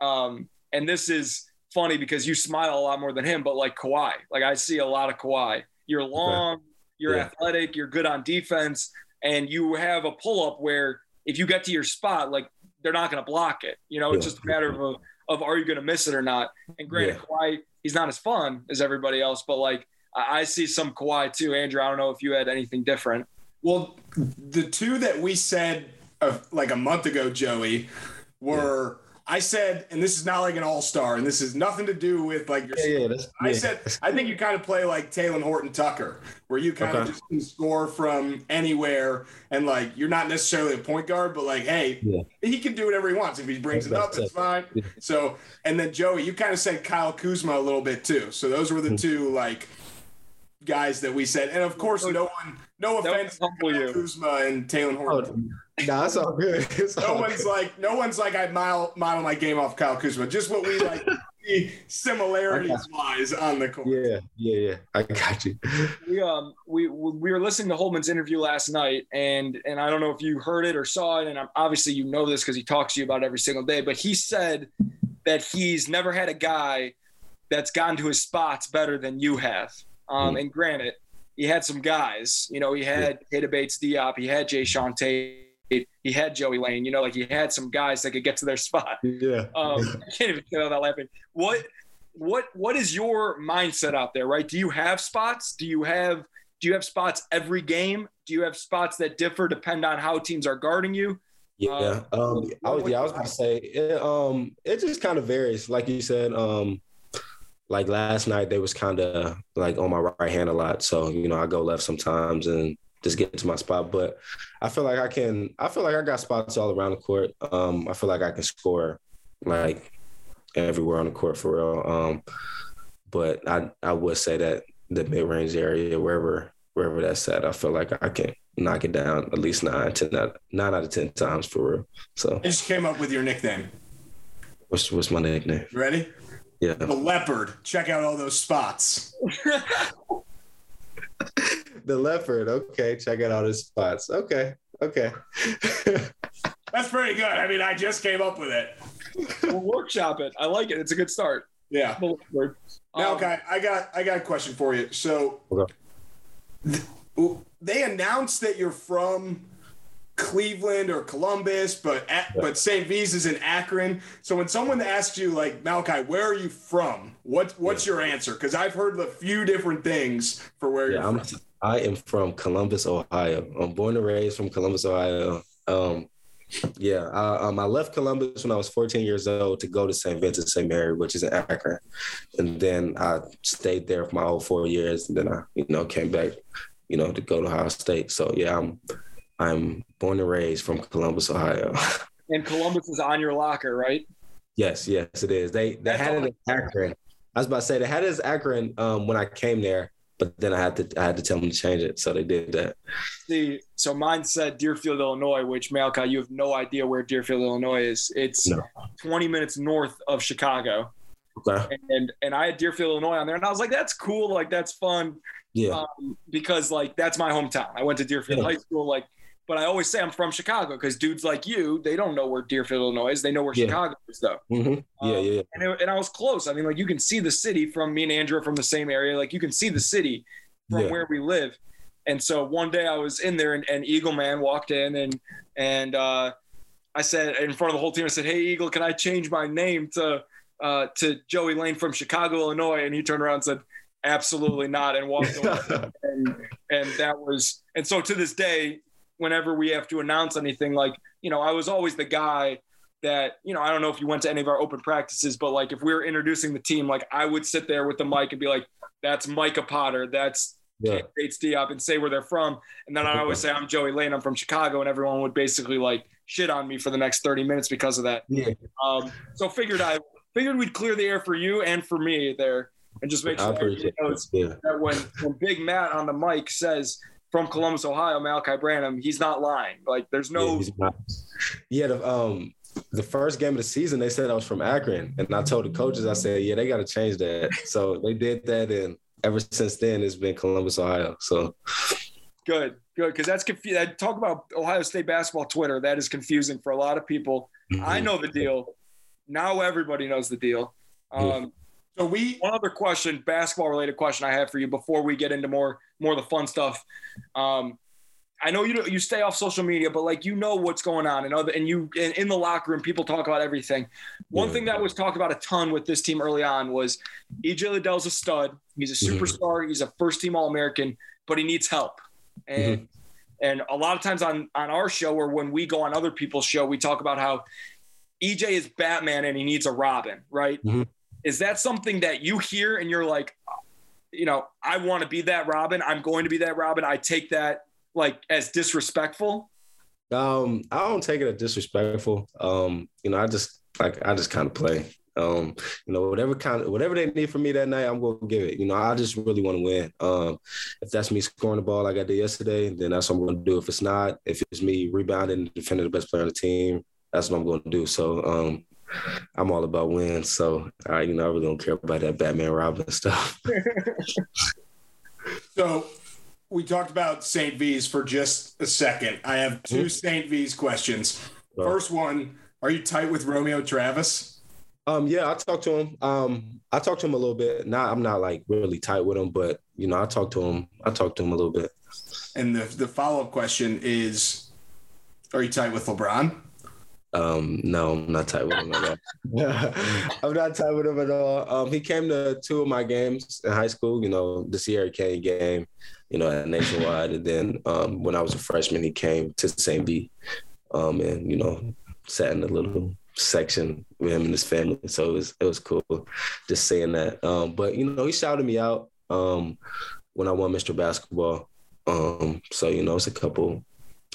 um, and this is funny because you smile a lot more than him, but like Kawhi, like I see a lot of Kawhi. You're long, you're Yeah. athletic, you're good on defense, and you have a pull up where if you get to your spot, like they're not going to block it. You know, it's just a matter of of are you going to miss it or not. And granted, Yeah. Kawhi, he's not as fun as everybody else, but like I, I see some Kawhi too. Andrew, I don't know if you had anything different. Well, the two that we said uh, like a month ago, Joey, were I said, and this is not like an all star, and this is nothing to do with like your. Yeah, yeah. That's, I said, I think you kind of play like Taylor Horton Tucker, where you kind of just can score from anywhere, and like you're not necessarily a point guard, but like, hey, Yeah. he can do whatever he wants. If he brings it up, That's it's fine. So, and then Joey, you kind of said Kyle Kuzma a little bit too. So those were the Hmm. two like guys that we said, and of course, no one, no offense, to humble Kyle you. Kuzma and Taylor Horton. Oh, nah, it's all good. <laughs> It's No all one's good. like, no one's like, I model, model my game off Kyle Kuzma. Just what we like, <laughs> see similarities wise on the court. Yeah, yeah, yeah. I got you. <laughs> we um we we were listening to Holtman's interview last night, and and I don't know if you heard it or saw it, and I'm, obviously you know this because he talks to you about it every single day. But he said that he's never had a guy that's gotten to his spots better than you have. Um, Hmm. And granted, he had some guys. You know, he had Keita Bates Diop, he had Jae'Sean Tate, he had Joey Lane. You know, like he had some guys that could get to their spot. Yeah. <laughs> Um, I can't even get out without laughing. What what what is your mindset out there? Right? Do you have spots? Do you have do you have spots every game? Do you have spots that differ depend on how teams are guarding you? Yeah. Uh, Um, I was, yeah, I was gonna say it. Um, it just kind of varies. Like you said, um, like last night they was kind of like on my right hand a lot. So you know, I go left sometimes and just get to my spot. But I feel like I can. I feel like I got spots all around the court. Um, I feel like I can score like everywhere on the court for real. Um, but I I would say that the mid range area, wherever wherever that's at, I feel like I can knock it down at least nine, ten, out- nine out of ten times for real. So I just came up with your nickname. what's what's my nickname? You ready? Yeah, The leopard. Check out all those spots. <laughs> the leopard. Okay, check out all the spots. Okay, okay. <laughs> That's pretty good. I mean, I just came up with it. We'll workshop it. I like it. It's a good start. Yeah. Um, Now, okay, I got I got a question for you. So, Okay. th- they announced that you're from Cleveland or Columbus, but at, but St. V's is in Akron. So when someone asks you like Malachi, where are you from? What what's your answer? Because I've heard a few different things for where Yeah, you're I'm. from. I am from Columbus, Ohio. I'm born and raised from Columbus, Ohio. Um, yeah, I, um, I left Columbus when I was 14 years old to go to St. Vincent St. Mary, which is in Akron, and then I stayed there for my whole four years, and then I, you know, came back, you know, to go to Ohio State. So yeah, I'm, I'm born and raised from Columbus, Ohio. <laughs> and Columbus is on your locker, right? yes, yes, it is. They they That's had it in Akron. I was about to say they had it as Akron um, when I came there, but then I had to I had to tell them to change it, so they did that. See, so mine said Deerfield, Illinois, which Malachi, you have no idea where Deerfield, Illinois is. It's No. 20 minutes north of Chicago. Okay. and and I had Deerfield, Illinois on there, and I was like, that's cool, like that's fun, Yeah. um, because like that's my hometown. I went to Deerfield Yeah. High School, like, but I always say I'm from Chicago because dudes like you, they don't know where Deerfield, Illinois is. They know where Yeah. Chicago is, though. hmm Yeah, Um, yeah, And, it, and I was close. I mean, like you can see the city from me and Andrew from the same area. Like you can see the city from Yeah. where we live. And so one day I was in there and, and Eagle Man walked in and and uh, I said in front of the whole team, I said, "Hey Eagle, can I change my name to uh, to Joey Lane from Chicago, Illinois?" And he turned around and said, "Absolutely not," and walked away. <laughs> and and that was and so to this day, whenever we have to announce anything, like you know, I was always the guy that you know I don't know if you went to any of our open practices, but like if we were introducing the team, like I would sit there with the mic and be like, "That's Micah Potter. That's yeah. Bates Diop," and say where they're from, and then I always say I'm Joey Lane. I'm from Chicago, and everyone would basically like shit on me for the next 30 minutes because of that. Yeah. Um, so figured I figured we'd clear the air for you and for me there, and just make I sure appreciate knows. Yeah. that when when Big Matt on the mic says from Columbus, Ohio, Malachi Branham, he's not lying. Like there's no. Yeah, the, um, the first game of the season, they said I was from Akron, and I told the coaches, I said, yeah, they got to change that. So they did that, and ever since then, it's been Columbus, Ohio. So good. Good, because that's confusing. Talk about Ohio State basketball Twitter. That is confusing for a lot of people. I know the deal. Now everybody knows the deal. Um, So we one other question, basketball related question I have for you before we get into more more of the fun stuff. Um, I know you you stay off social media, but like you know what's going on and other and you in, in the locker room, people talk about everything. One Yeah. thing that was talked about a ton with this team early on was EJ Liddell's a stud. He's a Mhm. superstar. He's a first team All American, but he needs help. And and a lot of times on on our show or when we go on other people's show, we talk about how EJ is Batman and he needs a Robin, right? Mhm. Is that something that you hear and you're like, you know, I want to be that Robin. I'm going to be that Robin. I take that like as disrespectful. Um, I don't take it as disrespectful. Um, you know, I just like I just kind of play. Um, you know, whatever kind of whatever they need from me that night, I'm gonna give it. You know, I just really want to win. Um, if that's me scoring the ball like I did yesterday, then that's what I'm gonna do. If it's not, if it's me rebounding defending the best player on the team, that's what I'm gonna do. So um I'm all about wins. So I, you know, I really don't care about that Batman Robin stuff. <laughs> so we talked about St. V's for just a second. I have 2 Mhm. St. V's questions. Sure. First one, are you tight with Romeo Travis? Um, yeah, I talked to him. Um, I talked to him a little bit. Not, I'm not like really tight with him, but you know, I talked to him. I talked to him a little bit. And the the follow-up question is are you tight with LeBron? Um, no, I'm not tight with him at all. <laughs> I'm not tight with him at all. Um, he came to two of my games in high school. You know, the Sierra Canyon game. You know, at Nationwide, and then um, when I was a freshman, he came to St. V. Um, and you know, sat in a little section with him and his family. So it was it was cool, just saying that. Um, but you know, he shouted me out um, when I won Mr. Basketball. Um, so you know, it's a couple.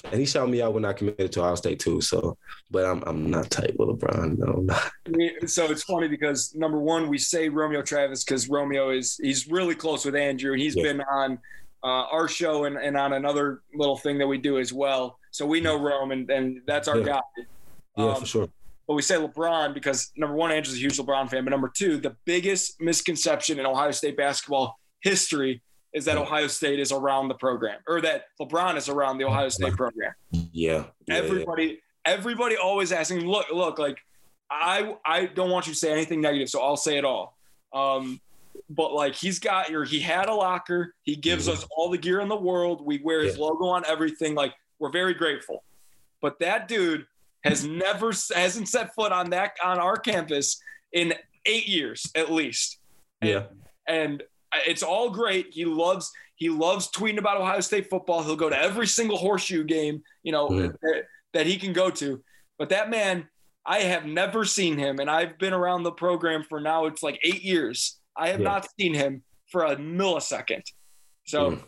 And he shouted me out when I committed to Ohio State too. So, but I'm I'm not tight with LeBron. No, I'm not. So it's funny because number one, we say Romeo Travis because Romeo is he's really close with Andrew and he's Yeah. been on uh, our show and, and on another little thing that we do as well. So we know Rome and, and that's our Yeah. guy. Yeah, Um, for sure. but we say LeBron because number one, Andrew's a huge LeBron fan, but number two, the biggest misconception in Ohio State basketball history is that Ohio State is around the program or that LeBron is around the Ohio State program. Yeah. yeah, yeah. everybody, everybody always asking, look, look, like I, I don't want you to say anything negative, so I'll say it all. Um, but like he's got your, he had a locker. He gives Mhm. us all the gear in the world. We wear his logo on everything. Like we're very grateful. But that dude has never hasn't set foot on that on our campus in eight years at least. And, Yeah. and it's all great. He loves he loves tweeting about Ohio State football. He'll go to every single horseshoe game, you know, Mhm. that, that he can go to. But that man, I have never seen him, and I've been around the program for now. It's like eight years. I have Yeah. not seen him for a millisecond. So, Mhm.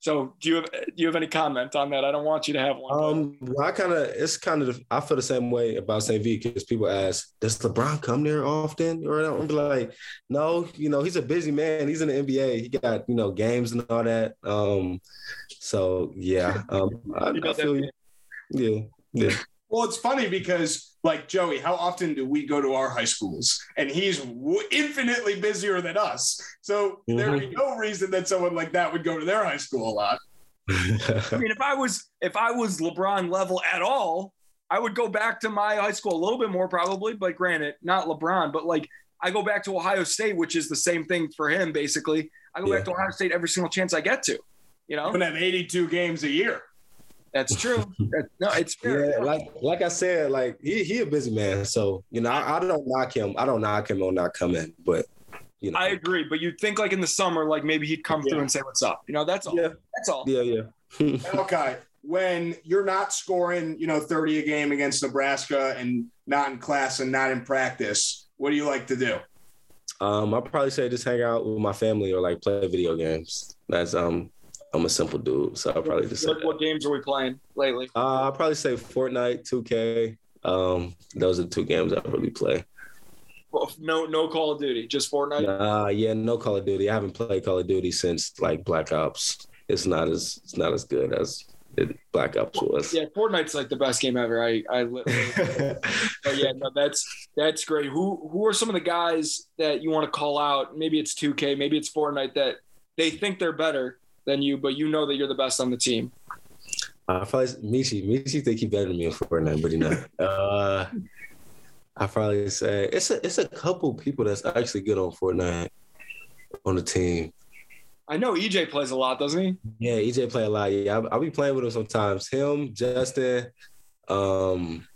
So do you have do you have any comment on that? I don't want you to have one. Um, well, I kind of, it's kind of, I feel the same way about St. V because people ask, does LeBron come there often? Or I'm like, no, you know, he's a busy man. He's in the NBA. He got, you know, games and all that. Um, so yeah, um, I, I feel you. Yeah, yeah. Well, it's funny because, like Joey, how often do we go to our high schools? And he's w- infinitely busier than us. So there would be mm-hmm. no reason that someone like that would go to their high school a lot. I mean, if I was if I was LeBron level at all, I would go back to my high school a little bit more probably. But granted, not LeBron, but like I go back to Ohio State, which is the same thing for him basically. I go Yeah. back to Ohio State every single chance I get to. You You know, have 82 games a year. That's true. That- no, it's fair. Yeah, like like I said, like he he a busy man. So you know, I, I don't knock him. I don't knock him on not coming, but you know, I agree, but you'd think like in the summer, like maybe he'd come Yeah. through and say what's up. You know, that's all. yeah, That's all. yeah, yeah. <laughs> Okay. When you're not scoring, you know, 30 a game against Nebraska and not in class and not in practice, what do you like to do? Um, I'd probably say just hang out with my family or like play video games. That's um, I'm a simple dude, so I'll probably just. Say What, what games are we playing lately? Uh, I'll probably say Fortnite, 2K. Um, those are the two games I really play. Well, no, no Call of Duty, just Fortnite. Uh, yeah, no Call of Duty. I haven't played Call of Duty since like Black Ops. It's not as it's not as good as it, Black Ops was. Yeah, Fortnite's like the best game ever. I, I literally. <laughs> But yeah, no, that's that's great. Who who are some of the guys that you want to call out? Maybe it's 2K, maybe it's Fortnite that they think they're better than you, but you know that you're the best on the team. I probably Meechie. Meechie think he better than me in Fortnite, but he not. <laughs> uh, I probably say it's a it's a couple people that's actually good on Fortnite on the team. I know EJ plays a lot, doesn't he? Yeah, EJ play a lot. Yeah, I'll, I'll be playing with him sometimes. Him, Justin, um,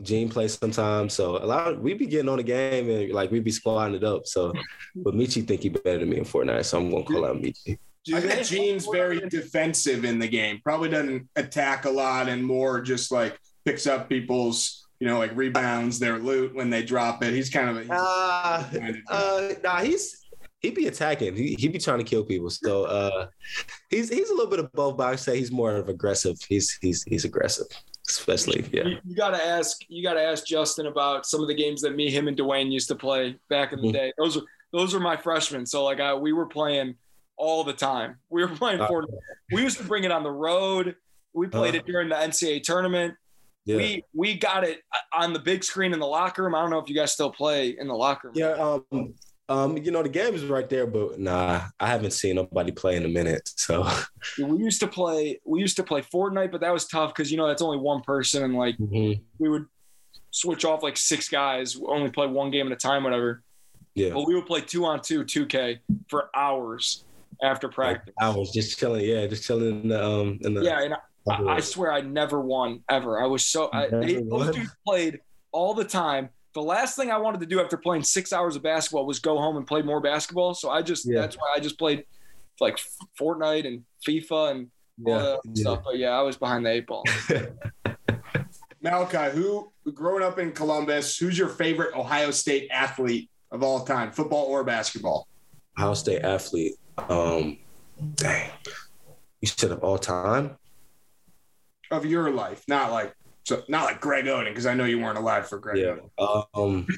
Gene plays sometimes. So a lot of, we be getting on the game and like we be squadding it up. So, but Meechie think he better than me in Fortnite, so I'm gonna call out Meechie. Do I they Gene's very defensive in the game. Probably doesn't attack a lot and more just like picks up people's, you know, like rebounds, their loot when they drop it. He's kind of a he's Uh, uh, nah, he's he'd be attacking. He he be trying to kill people. So uh, he's he's a little bit of both, but I say he's more of aggressive. He's he's he's aggressive, especially yeah. You, you gotta ask. You gotta ask Justin about some of the games that me, him, and Duane used to play back in the Mhm. day. Those are those are my freshmen. So like, I, we were playing all the time. We were playing Uh, Fortnite. We used to bring it on the road. We played Uh. it during the NCAA tournament. Yeah. We we got it on the big screen in the locker room. I don't know if you guys still play in the locker room. Yeah, um, um, you know the game is right there, but nah, I haven't seen nobody play in a minute. So <laughs> We used to play. We used to play Fortnite, but that was tough because you know that's only one person, and like Mhm. we would switch off like six guys, only play one game at a time, whatever. yeah, But we would play two on two, 2K for hours after practice. I was just chilling. Yeah, just chilling in the um in the Yeah, and I, I swear I never won ever. I was so I, they, those won? dudes played all the time. The last thing I wanted to do after playing six hours of basketball was go home and play more basketball. So I just Yeah. that's why I just played like Fortnite and FIFA and all yeah, that stuff. But yeah, I was behind the eight ball. <laughs> Malachi, who growing up in Columbus, who's your favorite Ohio State athlete of all time, football or basketball? Ohio State athlete. Um, dang, you said of all time. Of your life, not like so not like Greg Oden, because I know you weren't alive for Greg Yeah. Oden. Um, <laughs>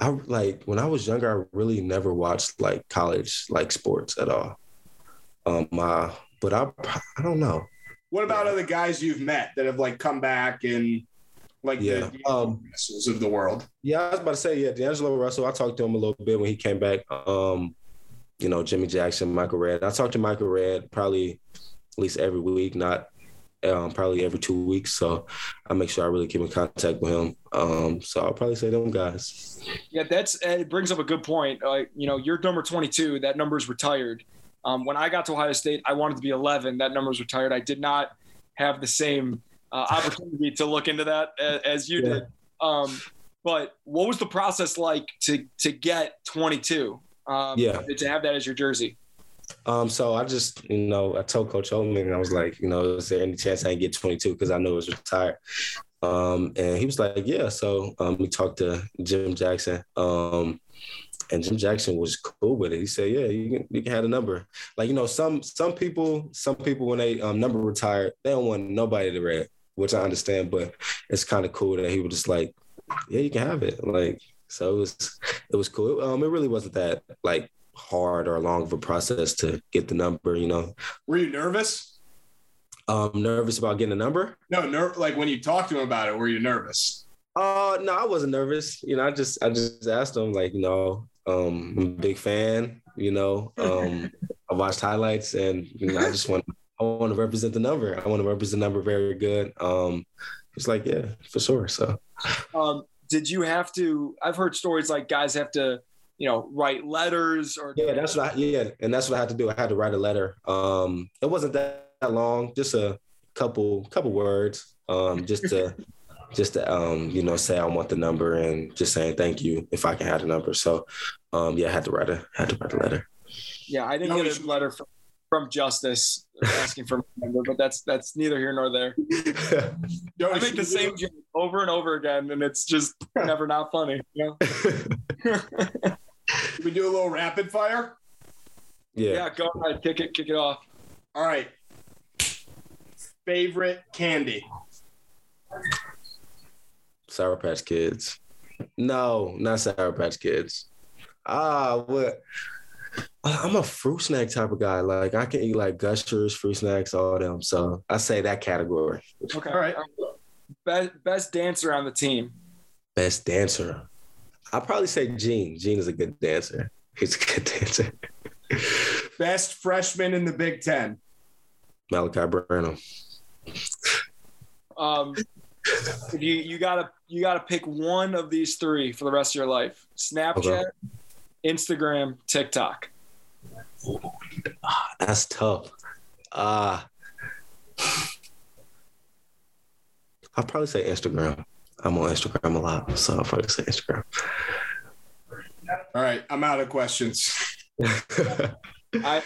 I like when I was younger. I really never watched like college like sports at all. Um, uh, but I I don't know. What about other guys you've met that have like come back and like Yeah, the um, Russells of the world? Yeah, I was about to say yeah. D'Angelo Russell. I talked to him a little bit when he came back. Um, you know, Jimmy Jackson, Michael Redd. I talked to Michael Redd probably at least every week, not um, probably every two weeks. So I make sure I really keep in contact with him. Um, so I'll probably say them guys. Yeah, that's it brings up a good point. Uh, you know, you're number 22. That number's retired. Um, when I got to Ohio State, I wanted to be 11. That number number's retired. I did not have the same uh, opportunity to look into that as, as you Yeah. did. Um, but what was the process like to to get 22? Um, Yeah. To have that as your jersey? Um, so I just, you know, I told Coach Holtman, and I was like, you know, is there any chance I can get 22? Because I knew it was retired. Um, and he was like, yeah. So um, we talked to Jim Jackson. Um, and Jim Jackson was cool with it. He said, "Yeah, you can, you can have a number. Like you know, some some people, some people when they um, number retired, they don't want nobody to read, which I understand. But it's kind of cool that he was just like, yeah, you can have it. Like so, it was it was cool. Um, it really wasn't that like hard or long of a process to get the number. You know, Were you nervous? um, nervous about getting a number. No, ner- like when you talked to him about it, were you nervous? Uh no, I wasn't nervous. You know, I just I just asked him like, you know, um, I'm a big fan. You know, um, <laughs> I watched highlights, and you know, I just want I want to represent the number. I want to represent the number very good. Um, he's like, yeah, for sure. So Um, did you have to? I've heard stories like guys have to, you know, write letters or yeah, that's what I yeah, and that's what I had to do. I had to write a letter. Um, it wasn't that, that long, just a couple couple words, um, just to <laughs> just to um, you know, say I want the number and just saying thank you if I can have the number. So um, yeah, I had to write a had to write a letter. Yeah, I didn't get a letter from, from Justice asking for my number, but that's that's neither here nor there. <laughs> Yo, I make the same do- joke over and over again, and it's just never not funny. You know? <laughs> we do a little rapid fire? yeah. Yeah, go ahead, kick it, kick it off. All right. Favorite candy? Sour Patch Kids. No, not Sour Patch Kids. Ah, what? I'm a fruit snack type of guy. Like I can eat like gushers, fruit snacks, all them. So I say that category. Okay. All right. Best, best dancer on the team. Best dancer. I'll probably say Gene. Gene is a good dancer. He's a good <laughs> dancer. Best freshman in the Big Ten? Malachi Branham. Um, if you you gotta you gotta pick one of these three for the rest of your life: Snapchat, Okay. Instagram, TikTok. That's tough. Uh I'll probably say Instagram. I'm on Instagram a lot, so I'll probably say Instagram. All right, I'm out of questions. <laughs> I, I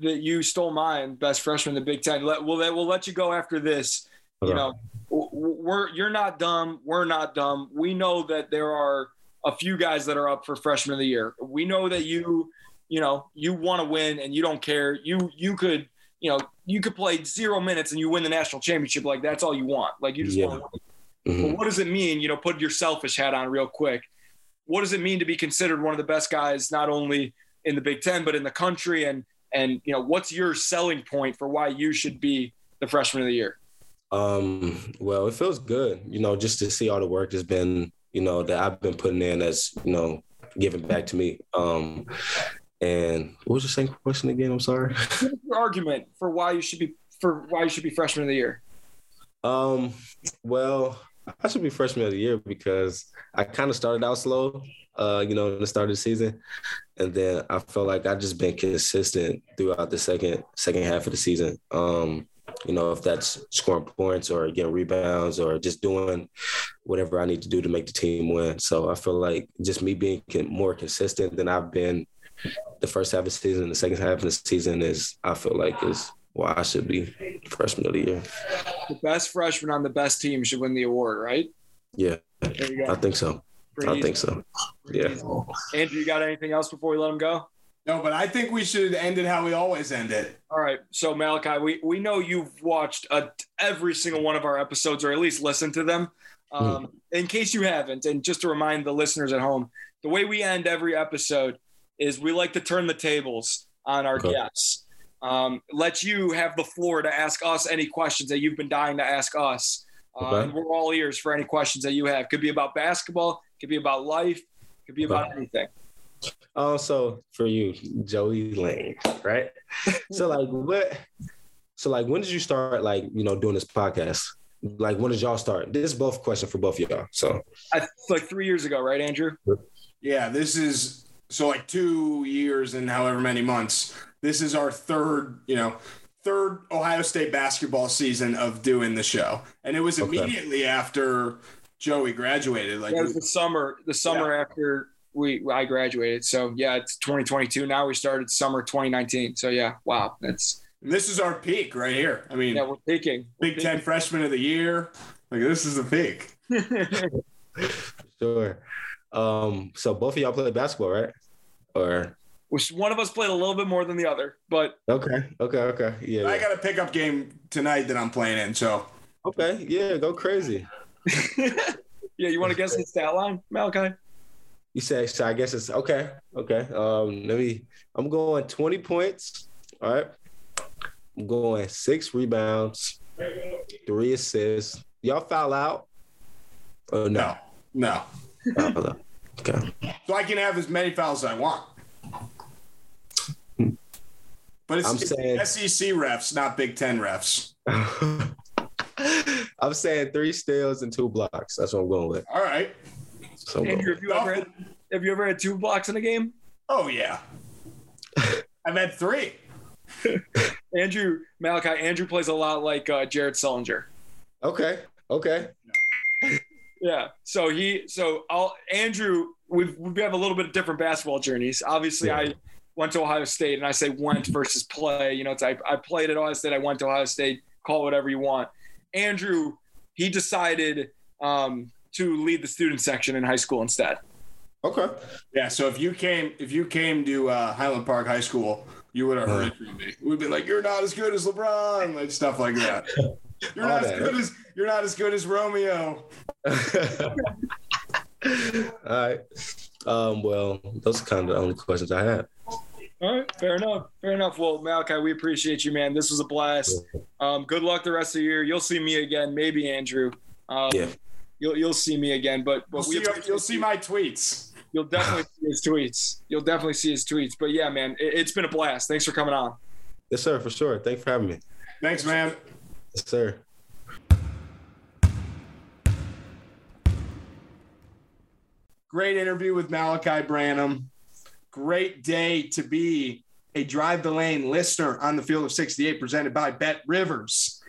that you stole mine, best freshman in the Big Ten. Let, we'll let we'll let you go after this. You know, we're you're not dumb. We're not dumb. We know that there are a few guys that are up for freshman of the year. We know that you, you know, you want to win and you don't care. You you could, you know, you could play zero minutes and you win the national championship. Like that's all you want. Like you just Yeah. want to win. Mhm. But what does it mean? You know, put your selfish hat on real quick. What does it mean to be considered one of the best guys, not only in the Big Ten but in the country? And and you know, what's your selling point for why you should be the freshman of the year? Um, well, it feels good, you know, just to see all the work that's been, you know, that I've been putting in that's, you know, giving back to me. Um, and what was the same question again? I'm sorry. Your argument for why you should be for why you should be freshman of the year. Um, well, I should be freshman of the year because I kind of started out slow, uh, you know, in the start of the season. And then I felt like I just been consistent throughout the second second half of the season. Um, you know, if that's scoring points or getting rebounds or just doing whatever I need to do to make the team win. So I feel like just me being more consistent than I've been the first half of the season, the second half of the season is I feel like is why I should be freshman of the year. The best freshman on the best team should win the award, right? Yeah, There you I think so. Pretty I easy. think so. Pretty Yeah. easy. Andrew, you got anything else before we let him go? No, but I think we should end it how we always end it. All right. So Malachi, we, we know you've watched uh every single one of our episodes, or at least listened to them. Um, In case you haven't, and just to remind the listeners at home, the way we end every episode is we like to turn the tables on our Okay. guests. Um, let you have the floor to ask us any questions that you've been dying to ask us. Uh, Okay. and we're all ears for any questions that you have. Could be about basketball, could be about life, could be about anything. Also for you, Joey Lane, right? <laughs> so like what so like when did you start like, you know, doing this podcast? Like when did y'all start? This is both question for both of y'all. So I, like three years ago, right, Andrew? Yeah, this is so like two years and however many months. This is our third, you know, third Ohio State basketball season of doing the show, and it was Okay. immediately after Joey graduated. Like, Yeah, it was the summer, the summer after we I graduated. So yeah, it's 2022. Now we started summer 2019. So yeah, wow, that's this is our peak right here. I mean, yeah, we're peaking. Big Ten freshman of the year. Like, this is the peak. <laughs> sure. Um, so both of y'all play basketball, right? Or Which one of us played a little bit more than the other, but okay, okay, okay. Yeah. I yeah. got a pickup game tonight that I'm playing in. So Okay, yeah, go crazy. <laughs> yeah, you want to guess the stat line, Malachi? You say so I guess it's okay. Okay. Um, let me I'm going 20 points. All right. I'm going six rebounds, three assists. Y'all foul out? Oh no. no, no. Foul out. Okay. So I can have as many fouls as I want. But it's, I'm it's saying- SEC refs, not Big Ten refs. <laughs> I'm saying three steals and two blocks. That's what I'm going with. All right. So Andrew, have you ever had, have you ever had two blocks in a game? Oh yeah. <laughs> I've had three. <laughs> Andrew, Malachi, Andrew plays a lot like uh, Jared Sullinger. Okay. Okay. Yeah. So he, so I'll, Andrew, we we have a little bit of different basketball journeys. Obviously, Yeah. I went to Ohio State, and I say went versus play. You know, it's, I, I played at Ohio State. I went to Ohio State. Call it whatever you want. Andrew, he decided um, to lead the student section in high school instead. Okay. Yeah. So if you came, if you came to uh, Highland Park High School, you would have heard it from me. We'd be like, "You're not as good as LeBron," like stuff like that. <laughs> You're not as good as you're not as good as Romeo. <laughs> All right. Um, well, those are kind of the only questions I had. All right, fair enough. Fair enough. Well, Malachi, we appreciate you, man. This was a blast. Um, good luck the rest of the year. You'll see me again, maybe Andrew. Um, Yeah. You'll you'll see me again, but You'll but we see, you'll see my tweets. You'll definitely see his tweets. You'll definitely see his tweets. But yeah, man, it, it's been a blast. Thanks for coming on. Yes, sir, for sure. Thanks for having me. Thanks, man. Yes, sir. Great interview with Malachi Branham. Great day to be a Drive the Lane listener on the field of 68 presented by Bet Rivers.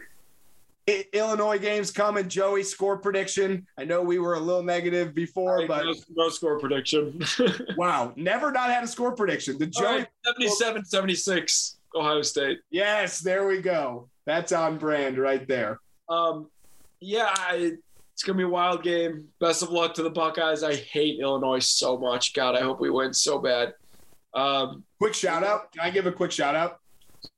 I- Illinois games coming. Joey, score prediction. I know we were a little negative before, but no, no score prediction. <laughs> wow, never not had a score prediction. The All Joey, right, 77 76, Ohio State. yes, there we go. That's on brand right there. Um, yeah, I, it's gonna be a wild game. Best of luck to the Buckeyes. I hate Illinois so much. God, I hope we win so bad. Um, Quick shout out. Can I give a quick shout out?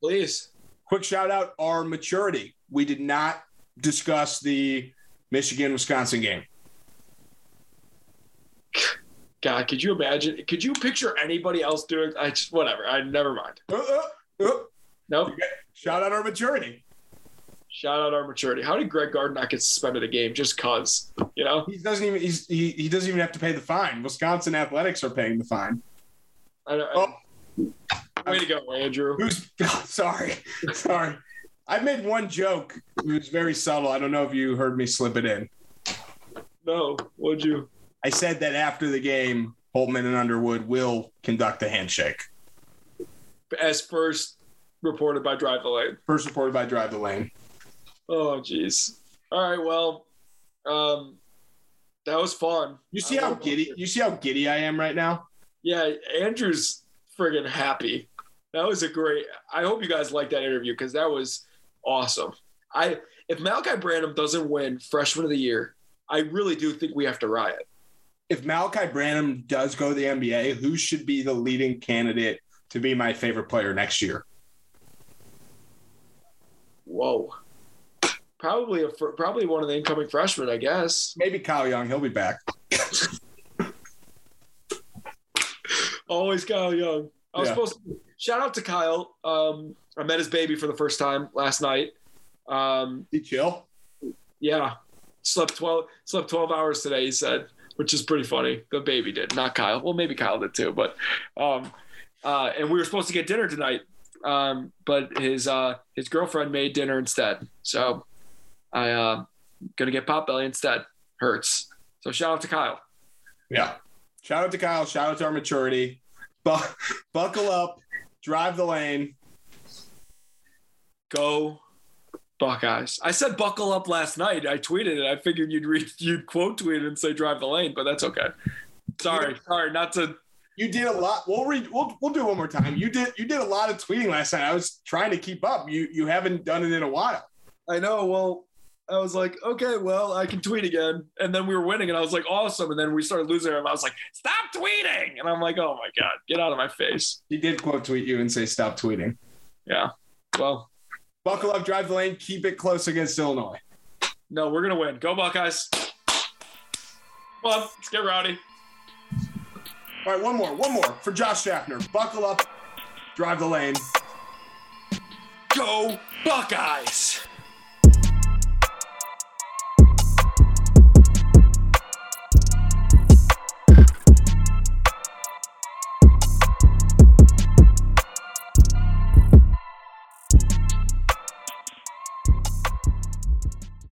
please. quick shout out our maturity. We did not discuss the Michigan Wisconsin game. God, could you imagine? Could you picture anybody else doing? I just whatever. I never mind. Uh, uh, Nope. Shout out our maturity. Shout out our maturity. How did Greg Gard not get suspended a game just cause? You know? He doesn't even he's, he, he doesn't even have to pay the fine. Wisconsin athletics are paying the fine. I, I, Oh. way to go, Andrew. Who's <laughs> sorry, sorry. I made one joke. It was very subtle. I don't know if you heard me slip it in. No, what'd you? I said that after the game, Holtman and Underwood will conduct a handshake. As first reported by Drive the Lane. First reported by Drive the Lane. Oh, jeez. All right, well, um, that was fun. You see how giddy you see how giddy I am right now? Yeah, Andrew's friggin' happy. That was a great. I hope you guys liked that interview because that was awesome. I if Malachi Branham doesn't win Freshman of the Year, I really do think we have to riot. if Malachi Branham does go to the NBA, who should be the leading candidate to be my favorite player next year? Whoa. Probably a probably one of the incoming freshmen, I guess. Maybe Kyle Young. He'll be back. <laughs> Always Kyle Young. I was Yeah. supposed to shout out to Kyle. Um, I met his baby for the first time last night. Um, He chill. yeah, slept twelve slept twelve hours today. He said, which is pretty funny. The baby did, not Kyle. Well, maybe Kyle did too, but um, uh, and we were supposed to get dinner tonight, um, but his uh, his girlfriend made dinner instead. So I uh, gonna get Potbelly instead. Hurts. So shout out to Kyle. Yeah. Shout out to Kyle. Shout out to our maturity. Bu- <laughs> buckle up. Drive the lane. Go Buckeyes. I said buckle up last night. I tweeted it. I figured you'd read you'd quote tweet and say drive the lane, but that's okay. Sorry, sorry, not to You did a lot. We'll read. We'll, we'll do one more time. You did. You did a lot of tweeting last night. I was trying to keep up. You you haven't done it in a while. I know. Well, I was like, okay, well, I can tweet again. And then we were winning, and I was like, awesome. And then we started losing, and I was like, stop tweeting. And I'm like, oh my God, get out of my face. He did quote tweet you and say stop tweeting. Yeah. Well, Buckle up. Drive the lane. Keep it close against Illinois. no, we're going to win. Go, Buckeyes. Come on, let's get rowdy. All right, one more. One more for Josh Schaffner. Buckle up. Drive the lane. Go, Buckeyes.